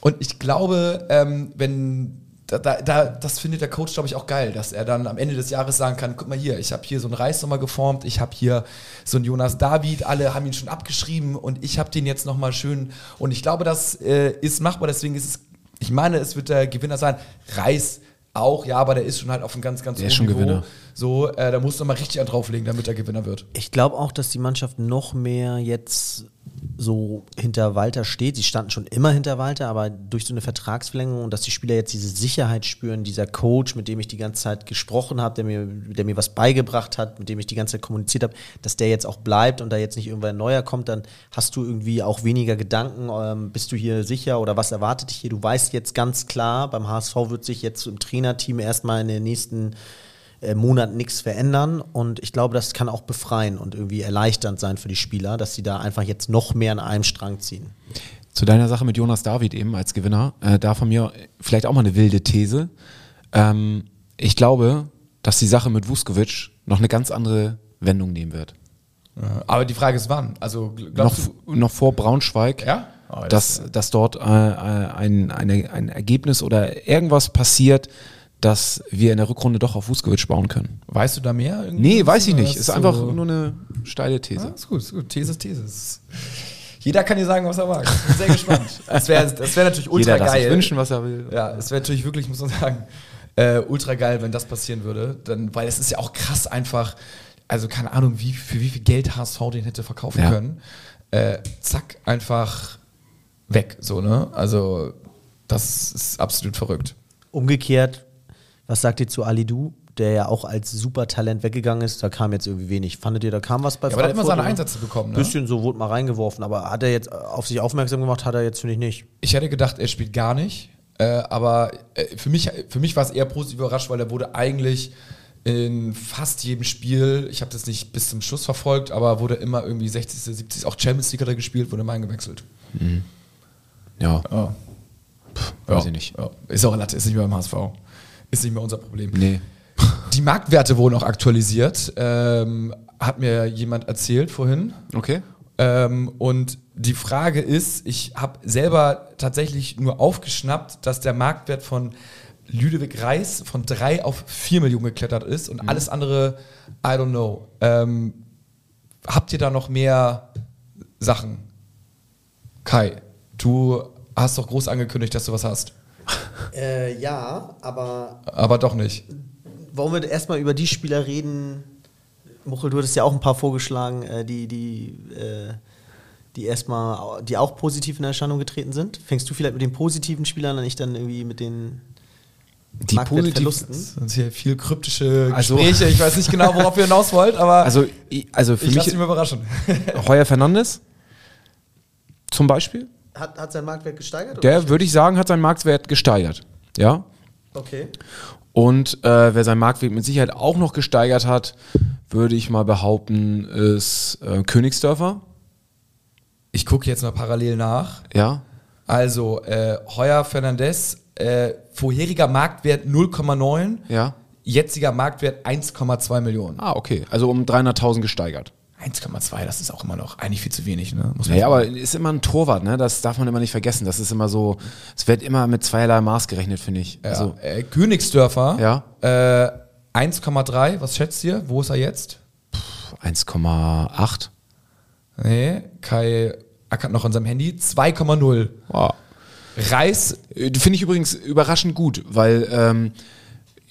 Und ich glaube, ähm, wenn da, da, da, das findet der Coach, glaube ich, auch geil, dass er dann am Ende des Jahres sagen kann, guck mal hier, ich habe hier so einen Reis nochmal geformt, ich habe hier so einen Jonas David, alle haben ihn schon abgeschrieben und ich habe den jetzt nochmal schön und ich glaube, das äh, ist machbar, deswegen ist es, ich meine, es wird der Gewinner sein. Reis auch, ja, aber der ist schon halt auf einem ganz, ganz Der ist hohen schon Niveau. Gewinner. So, äh, da musst du mal richtig an drauflegen, damit er Gewinner wird. Ich glaube auch, dass die Mannschaft noch mehr jetzt so hinter Walter steht. Sie standen schon immer hinter Walter, aber durch so eine Vertragsverlängerung und dass die Spieler jetzt diese Sicherheit spüren, dieser Coach, mit dem ich die ganze Zeit gesprochen habe, der mir, der mir was beigebracht hat, mit dem ich die ganze Zeit kommuniziert habe, dass der jetzt auch bleibt und da jetzt nicht irgendwann ein neuer kommt, dann hast du irgendwie auch weniger Gedanken, ähm, bist du hier sicher oder was erwartet dich hier? Du weißt jetzt ganz klar, beim HSV wird sich jetzt im Trainerteam erstmal in den nächsten äh, Monat nichts verändern und ich glaube, das kann auch befreien und irgendwie erleichternd sein für die Spieler, dass sie da einfach jetzt noch mehr an einem Strang ziehen. Zu deiner Sache mit Jonas David eben als Gewinner, äh, da von mir vielleicht auch mal eine wilde These. Ähm, ich glaube, dass die Sache mit Vuskovic noch eine ganz andere Wendung nehmen wird. Aber die Frage ist wann. Also Noch, noch vor Braunschweig, Ja? Oh, das- dass, dass dort äh, äh, ein, eine, ein Ergebnis oder irgendwas passiert, dass wir in der Rückrunde doch auf Vuskovic bauen können. weißt du da mehr? irgendwie? Nee, weiß ich nicht. ist Ist so- einfach nur eine steile These. Ja, ist gut, ist gut. These ist These. Jeder kann dir sagen, was er mag. Ich bin sehr gespannt. [laughs] Das wäre das wär natürlich ultra Jeder geil. wünschen, was er will. Ja, es wäre natürlich wirklich, muss man sagen, äh, ultra geil, wenn das passieren würde. Dann, weil es ist ja auch krass einfach, also keine Ahnung, wie, für wie viel Geld HSV den hätte verkaufen Ja. können. Äh, zack, einfach weg. So, ne? Also, das ist absolut verrückt. Umgekehrt, was sagt ihr zu Ali Du, der ja auch als Supertalent weggegangen ist? Da kam jetzt irgendwie wenig. Fandet ihr, da kam was bei Ja, aber er hat immer seine? Einsätze bekommen. Ne? Bisschen so wurde mal reingeworfen, aber hat er jetzt auf sich aufmerksam gemacht, hat er jetzt, finde ich, nicht. Ich hätte gedacht, er spielt gar nicht. Äh, aber äh, für mich, für mich war es eher positiv überrascht, weil er wurde eigentlich in fast jedem Spiel, ich habe das nicht bis zum Schluss verfolgt, aber wurde immer irgendwie 60., 70., auch Champions League hat er gespielt, wurde immer eingewechselt. Ja, Ja. weiß ja. ich nicht. Ja. Ist auch Latte, ist nicht mehr beim HSV. Ist nicht mehr unser Problem. Nee. Die Marktwerte wurden auch aktualisiert, ähm, hat mir jemand erzählt vorhin. Okay. Ähm, und die Frage ist, ich habe selber tatsächlich nur aufgeschnappt, dass der Marktwert von Lüdewick Reis von 3 auf 4 Millionen geklettert ist und alles andere, I don't know. Ähm, habt ihr da noch mehr Sachen? Kai, du hast doch groß angekündigt, dass du was hast. [laughs] Äh, ja, aber Aber doch nicht. wollen wir erstmal über die Spieler reden? Muchel, du hattest ja auch ein paar vorgeschlagen, äh, die, die, äh, die erstmal, die auch positiv in Erscheinung getreten sind. Fängst du vielleicht mit den positiven Spielern an, ich dann irgendwie mit den Die? Das sind hier viel kryptische Also- Gespräche. ich weiß nicht genau, worauf ihr hinaus wollt, aber Also, also für ich lasse mich mich mal überraschen. Heuer Fernandes zum Beispiel, Hat, hat sein Marktwert gesteigert? der würde ich sagen, hat seinen Marktwert gesteigert. Ja. Okay. Und äh, wer seinen Marktwert mit Sicherheit auch noch gesteigert hat, würde ich mal behaupten, ist äh, Königsdörfer. Ich gucke jetzt mal parallel nach. Ja. Also, äh, Heuer Fernandez, äh, vorheriger Marktwert 0,9, Ja. jetziger Marktwert 1,2 Millionen. Ah, okay. Also um 300.000 gesteigert. 1,2, das ist auch immer noch eigentlich viel zu wenig, ne? Muss man Naja, sagen. aber ist immer ein Torwart, ne? Das darf man immer nicht vergessen. Das ist immer so, es wird immer mit zweierlei Maß gerechnet, finde ich. Ja, Also, äh, Königsdörfer, Ja. äh, 1,3, was schätzt ihr? Wo ist er jetzt? 1,8. Nee, Kai ackert noch an seinem Handy. 2,0. Wow. Reis, Äh, Finde ich übrigens überraschend gut, weil ähm,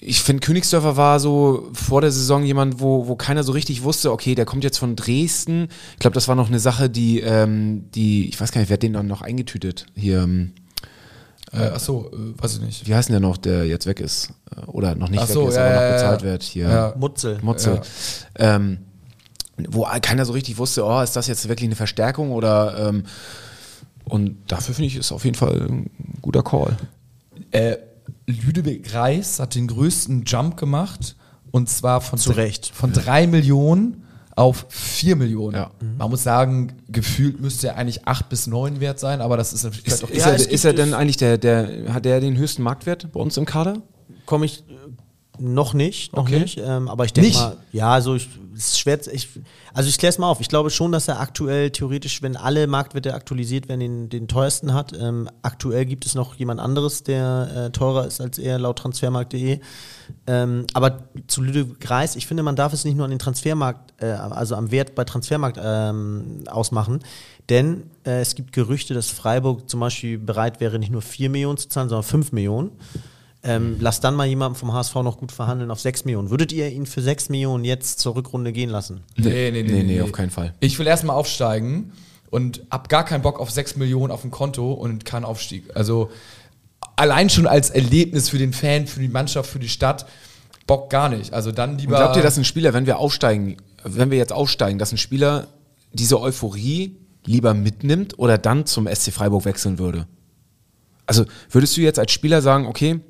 ich finde, Königsdörfer war so vor der Saison jemand, wo, wo keiner so richtig wusste, okay, der kommt jetzt von Dresden. Ich glaube, das war noch eine Sache, die, ähm, die, ich weiß gar nicht, wer hat den dann noch eingetütet? Hier, ähm, äh, achso, äh, weiß ich nicht. wie heißt denn der noch, der jetzt weg ist? Äh, Oder noch nicht Ach weg so, ist, ja, aber noch ja, ja. bezahlt wird. Hier. Ja. Mutzel. Mutzel. Ähm, wo keiner so richtig wusste, oh, ist das jetzt wirklich eine Verstärkung oder ähm, und dafür finde ich, ist auf jeden Fall ein guter Call. Äh, Lüdebeck Reis hat den größten Jump gemacht und zwar von, Zu Recht. von 3 Millionen auf 4 Millionen. Ja. Man muss sagen, gefühlt müsste er eigentlich 8 bis 9 wert sein, aber das ist natürlich Ist, ist, Ja, er, ist er denn eigentlich der, der, hat der den höchsten Marktwert bei uns im Kader? Komme ich noch nicht, noch Okay. nicht. Ähm, aber ich denke mal, ja, also ich, es ist schwer. Ich, also ich kläre es mal auf. Ich glaube schon, dass er aktuell theoretisch, wenn alle Marktwerte aktualisiert werden, den, den teuersten hat. Ähm, aktuell gibt es noch jemand anderes, der äh, teurer ist als er, laut transfermarkt.de. Ähm, aber zu Lüdebeck Reis, ich finde, man darf es nicht nur an den Transfermarkt, äh, also am Wert bei Transfermarkt ähm, ausmachen. Denn äh, es gibt Gerüchte, dass Freiburg zum Beispiel bereit wäre, nicht nur 4 Millionen zu zahlen, sondern 5 Millionen. Ähm, lass dann mal jemanden vom HSV noch gut verhandeln auf 6 Millionen. Würdet ihr ihn für 6 Millionen jetzt zur Rückrunde gehen lassen? Nee, nee, nee, nee, nee, auf keinen Fall. Ich will erstmal aufsteigen und hab gar keinen Bock auf 6 Millionen auf dem Konto und keinen Aufstieg. Also allein schon als Erlebnis für den Fan, für die Mannschaft, für die Stadt, Bock gar nicht. Also dann Und lieber. glaubt ihr, dass ein Spieler, wenn wir aufsteigen, wenn wir jetzt aufsteigen, dass ein Spieler diese Euphorie lieber mitnimmt oder dann zum SC Freiburg wechseln würde? Also würdest du jetzt als Spieler sagen, okay,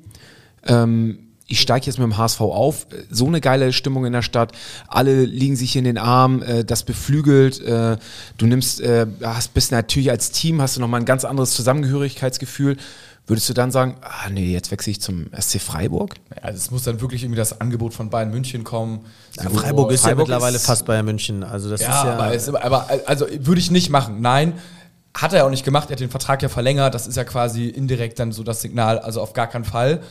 ähm, ich steige jetzt mit dem HSV auf, so eine geile Stimmung in der Stadt, alle liegen sich in den Arm, äh, das beflügelt, äh, du nimmst, äh, hast bist natürlich als Team, hast du nochmal ein ganz anderes Zusammengehörigkeitsgefühl. Würdest du dann sagen, ah nee, jetzt wechsle ich zum SC Freiburg? Also es muss dann wirklich irgendwie das Angebot von Bayern München kommen. Ja, So, Freiburg ist ja Freiburg mittlerweile ist- fast Bayern München. Also das Ja, ist ja. aber, es, aber also würde ich nicht machen. Nein, hat er ja auch nicht gemacht. Er hat den Vertrag ja verlängert. Das ist ja quasi indirekt dann so das Signal. Also auf gar keinen Fall.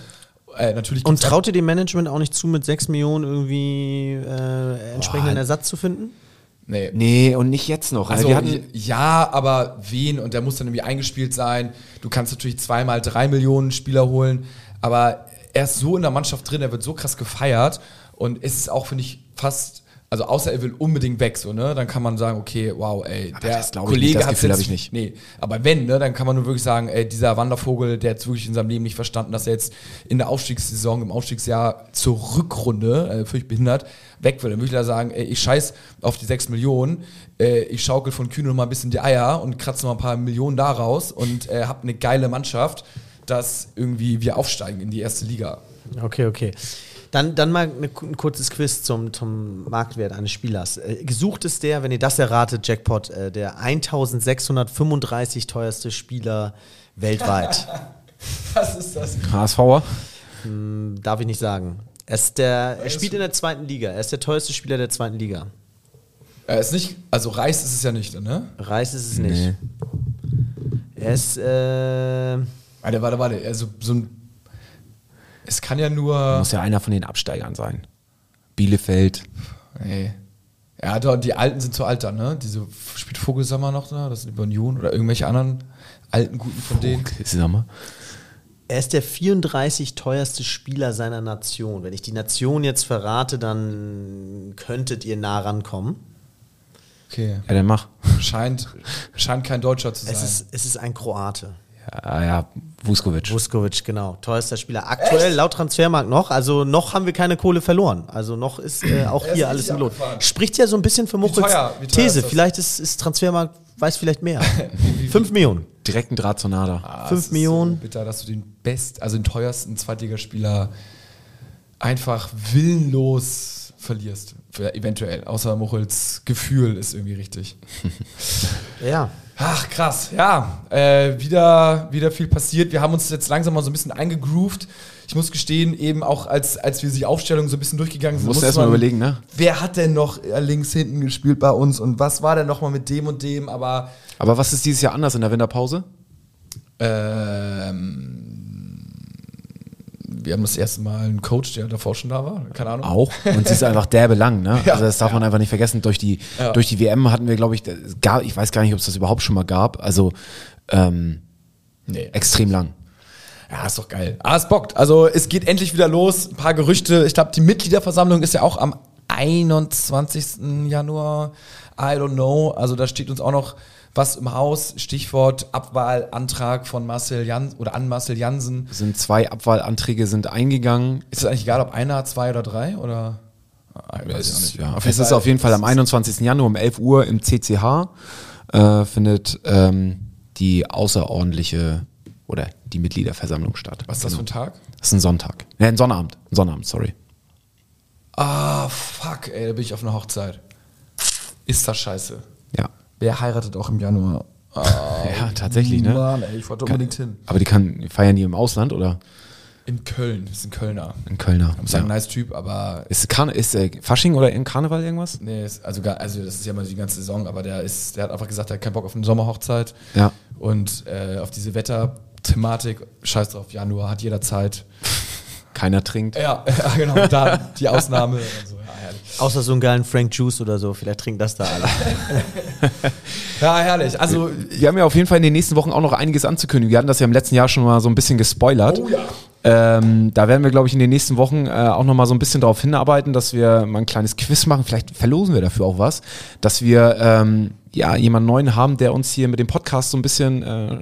Äh, natürlich und gibt's traut ihr dem Management auch nicht zu, mit 6 Millionen irgendwie äh, entsprechenden Ersatz zu finden? Nee. Nee, und nicht jetzt noch. Also hatten, ja, aber wen? Und der muss dann irgendwie eingespielt sein. Du kannst natürlich zweimal drei Millionen Spieler holen, aber er ist so in der Mannschaft drin, er wird so krass gefeiert und es ist auch, finde ich, fast, also außer er will unbedingt weg, so, ne? Dann kann man sagen, okay, wow, ey, der das glaub ich nicht, das hat's Gefühl jetzt- ich nicht. Nee, aber wenn, ne, dann kann man nur wirklich sagen, ey, dieser Wandervogel, der hat wirklich in seinem Leben nicht verstanden, dass er jetzt in der Aufstiegssaison, im Aufstiegsjahr zur Rückrunde, äh, völlig behindert, weg will. Dann würde ich da sagen, ey, ich scheiß auf die 6 Millionen, äh, ich schaukel von Kühne noch mal ein bisschen die Eier und kratze noch mal ein paar Millionen da raus und äh, hab eine geile Mannschaft, dass irgendwie wir aufsteigen in die erste Liga. Okay, okay. Dann, dann mal eine, ein kurzes Quiz zum, zum Marktwert eines Spielers. Äh, gesucht ist der, wenn ihr das erratet, Jackpot, äh, der 1635 teuerste Spieler weltweit. [laughs] Was ist das? HSVer. Hm, Darf ich nicht sagen. Er, ist der, er spielt in der zweiten Liga. Er ist der teuerste Spieler der zweiten Liga. Er ist nicht, also Reis ist es ja nicht, ne? Reis ist es nicht. Nee. Er ist, äh, Warte, warte, warte. Also so ein. Es kann ja nur. Muss ja einer von den Absteigern sein. Bielefeld. Nee. Ja, doch, die Alten sind zu alt dann, ne? Diese spielt Vogelsammer noch da, das sind die Union oder irgendwelche anderen alten Guten von denen. Mal. er ist der 34 teuerste Spieler seiner Nation. Wenn ich die Nation jetzt verrate, dann könntet ihr nah rankommen. Okay. Ja, dann mach. Scheint, scheint kein Deutscher zu sein. Es ist, es ist ein Kroate. Ja, ja, Vuskovic. Vuskovic, genau. Teuerster Spieler. Aktuell laut Transfermarkt noch. Also noch haben wir keine Kohle verloren. Also noch ist äh, [clears throat] auch Er ist hier alles im Lot. Spricht ja so ein bisschen für Muchels teuer- wie teuer These. ist? Vielleicht ist, ist Transfermarkt, weiß vielleicht mehr. [laughs] Fünf Millionen. Direkten Draht zur Nada. Ah, Fünf es ist Millionen. So bitter, dass du den best, also den teuersten Zweitligaspieler einfach willenlos verlierst. Für, eventuell. Außer Muchels Gefühl ist irgendwie richtig. [laughs] Ja. Ach, krass. Ja, äh, wieder, wieder viel passiert. Wir haben uns jetzt langsam mal so ein bisschen eingegroovt. Ich muss gestehen, eben auch als, als wir die Aufstellung so ein bisschen durchgegangen sind, Musst du musste erst mal man- überlegen, ne? Wer hat denn noch äh, links hinten gespielt bei uns und was war denn noch mal mit dem und dem? Aber Aber was ist dieses Jahr anders in der Winterpause? ähm, wir haben das erste Mal einen Coach, der davor schon da war. Keine Ahnung. Auch. Und sie ist einfach derbe lang, ne? [laughs] Ja. also das darf man einfach nicht vergessen. Durch die, Ja. durch die WM hatten wir, glaube ich, gab, ich weiß gar nicht, ob es das überhaupt schon mal gab. Also ähm, Nee. extrem lang. Ja, ist doch geil. Ah, es bockt. Also es geht endlich wieder los. Ein paar Gerüchte. Ich glaube, die Mitgliederversammlung ist ja auch am 21. Januar. I don't know. Also da steht uns auch noch was im Haus. Stichwort Abwahlantrag von Marcel Jans oder an Marcel Jansen. Es sind zwei Abwahlanträge sind eingegangen. Ist es eigentlich egal, ob einer, zwei oder drei? Oder? Ah, ich weiß Es ja, Auf es jeden ist Fall, auf jeden Fall am 21. Januar um 11 Uhr im CCH äh, findet ähm, die außerordentliche oder die Mitgliederversammlung statt. Was ist das für ein Tag? Das ist ein Sonntag. Ne, ein Sonnabend. Ein Sonnabend, sorry. Ah, fuck, ey, da bin ich auf einer Hochzeit. Ist das scheiße. Ja. Wer heiratet auch im Januar? Ah, [laughs] Ja, tatsächlich, ne? Mann, ey, ich wollte unbedingt hin. Aber die kann, feiern die im Ausland oder In Köln, das ist ein Kölner. in Kölner? Ich sagen, nice Typ, aber Ist, Karne, ist äh, Fasching oder in Karneval irgendwas? nee, ist, also, gar- also das ist ja mal die ganze Saison, aber der ist, der hat einfach gesagt, er hat keinen Bock auf eine Sommerhochzeit Ja. und äh, auf diese Wetterthematik, scheiß drauf, Januar hat jeder Zeit. Keiner trinkt. Ja, [laughs] ja genau, da die Ausnahme. und so, ja. Außer so einen geilen Frank Juice oder so. Vielleicht trinken das da alle. [laughs] ja, herrlich. Also, Wir haben ja auf jeden Fall in den nächsten Wochen auch noch einiges anzukündigen. Wir hatten das ja im letzten Jahr schon mal so ein bisschen gespoilert. Oh ja. Ähm, da werden wir, glaube ich, in den nächsten Wochen äh, auch noch mal so ein bisschen darauf hinarbeiten, dass wir mal ein kleines Quiz machen. Vielleicht verlosen wir dafür auch was, dass wir ähm, ja jemanden neuen haben, der uns hier mit dem Podcast so ein bisschen äh,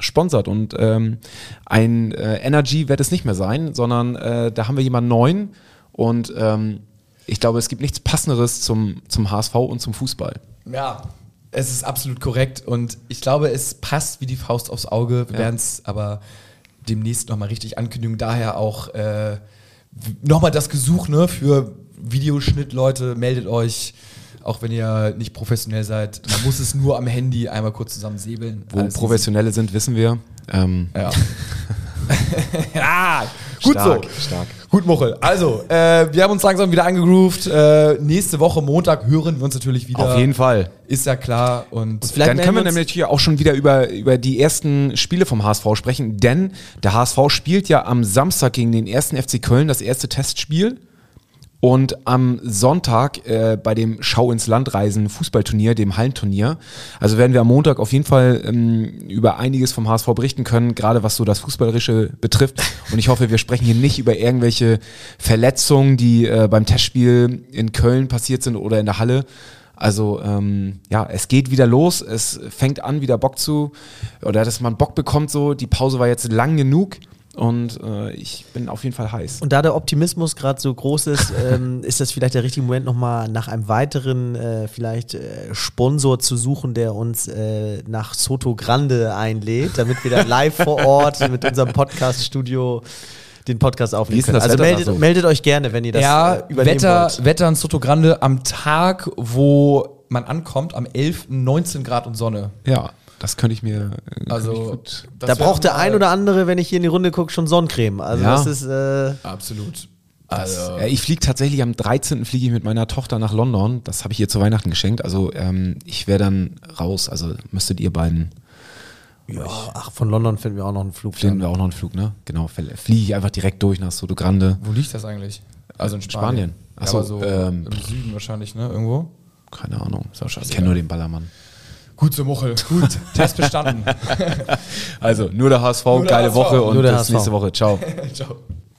sponsert. Und ähm, ein äh, Energy wird es nicht mehr sein, sondern äh, da haben wir jemanden neuen. Und ähm, ich glaube, es gibt nichts Passenderes zum, zum HSV und zum Fußball. Ja, es ist absolut korrekt und ich glaube, es passt wie die Faust aufs Auge. Wir Ja. werden es aber demnächst nochmal richtig ankündigen. Daher auch äh, nochmal das Gesuch ne, für Videoschnitt-Leute. Meldet euch, auch wenn ihr nicht professionell seid. Man muss es nur am Handy einmal kurz zusammen säbeln. Wo Alles Professionelle sind, wissen wir. Ähm. Ja. ja, [laughs] [laughs] gut stark, so. stark. Gut, Muchel. Also, äh, wir haben uns langsam wieder eingegroovt. Äh, nächste Woche Montag hören wir uns natürlich wieder. Auf jeden Fall. Ist ja klar. Und Vielleicht Dann können wir nämlich hier auch schon wieder über, über die ersten Spiele vom HSV sprechen, denn der HSV spielt ja am Samstag gegen den ersten FC Köln das erste Testspiel und am Sonntag äh, bei dem Schau ins Landreisen Fußballturnier, dem Hallenturnier. Also werden wir am Montag auf jeden Fall ähm, über einiges vom HSV berichten können, gerade was so das Fußballerische betrifft. Und ich hoffe, wir sprechen hier nicht über irgendwelche Verletzungen, die äh, beim Testspiel in Köln passiert sind oder in der Halle. Also ähm, ja, es geht wieder los, es fängt an, wieder Bock zu, oder dass man Bock bekommt so. Die Pause war jetzt lang genug und äh, ich bin auf jeden Fall heiß. Und da der Optimismus gerade so groß ist, [laughs] ähm, ist das vielleicht der richtige Moment, nochmal nach einem weiteren äh, vielleicht äh, Sponsor zu suchen, der uns äh, nach Soto Grande einlädt, damit wir dann live vor Ort mit unserem Podcast-Studio den Podcast aufnehmen können. Also meldet, so? meldet euch gerne, wenn ihr das ja, äh, übernehmen Wetter, wollt. Wetter in Soto Grande am Tag, wo man ankommt, am 11. 19 Grad und Sonne. Ja, das könnte ich mir äh, ich Also, gut. das Da braucht der ein oder andere, wenn ich hier in die Runde gucke, schon Sonnencreme. Also Ja. das ist äh, Absolut. Also, Ja, ich fliege tatsächlich am 13. fliege ich mit meiner Tochter nach London. Das habe ich ihr zu Weihnachten geschenkt. Also ähm, ich wäre dann raus. Also müsstet ihr beiden, ja, ach, von London finden wir auch noch einen Flug. finden wir auch noch einen Flug, ne? Genau, fliege ich einfach direkt durch nach Soto Grande. wo liegt das eigentlich? Also in Spanien. Spanien. Ach Ja, so, aber so ähm, im Süden wahrscheinlich, ne? Irgendwo. Keine Ahnung. Ich kenne nur den Ballermann. Gut, so Muchel. Gut. [laughs] Test bestanden. Also, nur der HSV, der geile HSV. Woche und Nur der bis HSV. nächste Woche. Ciao. [laughs] Ciao.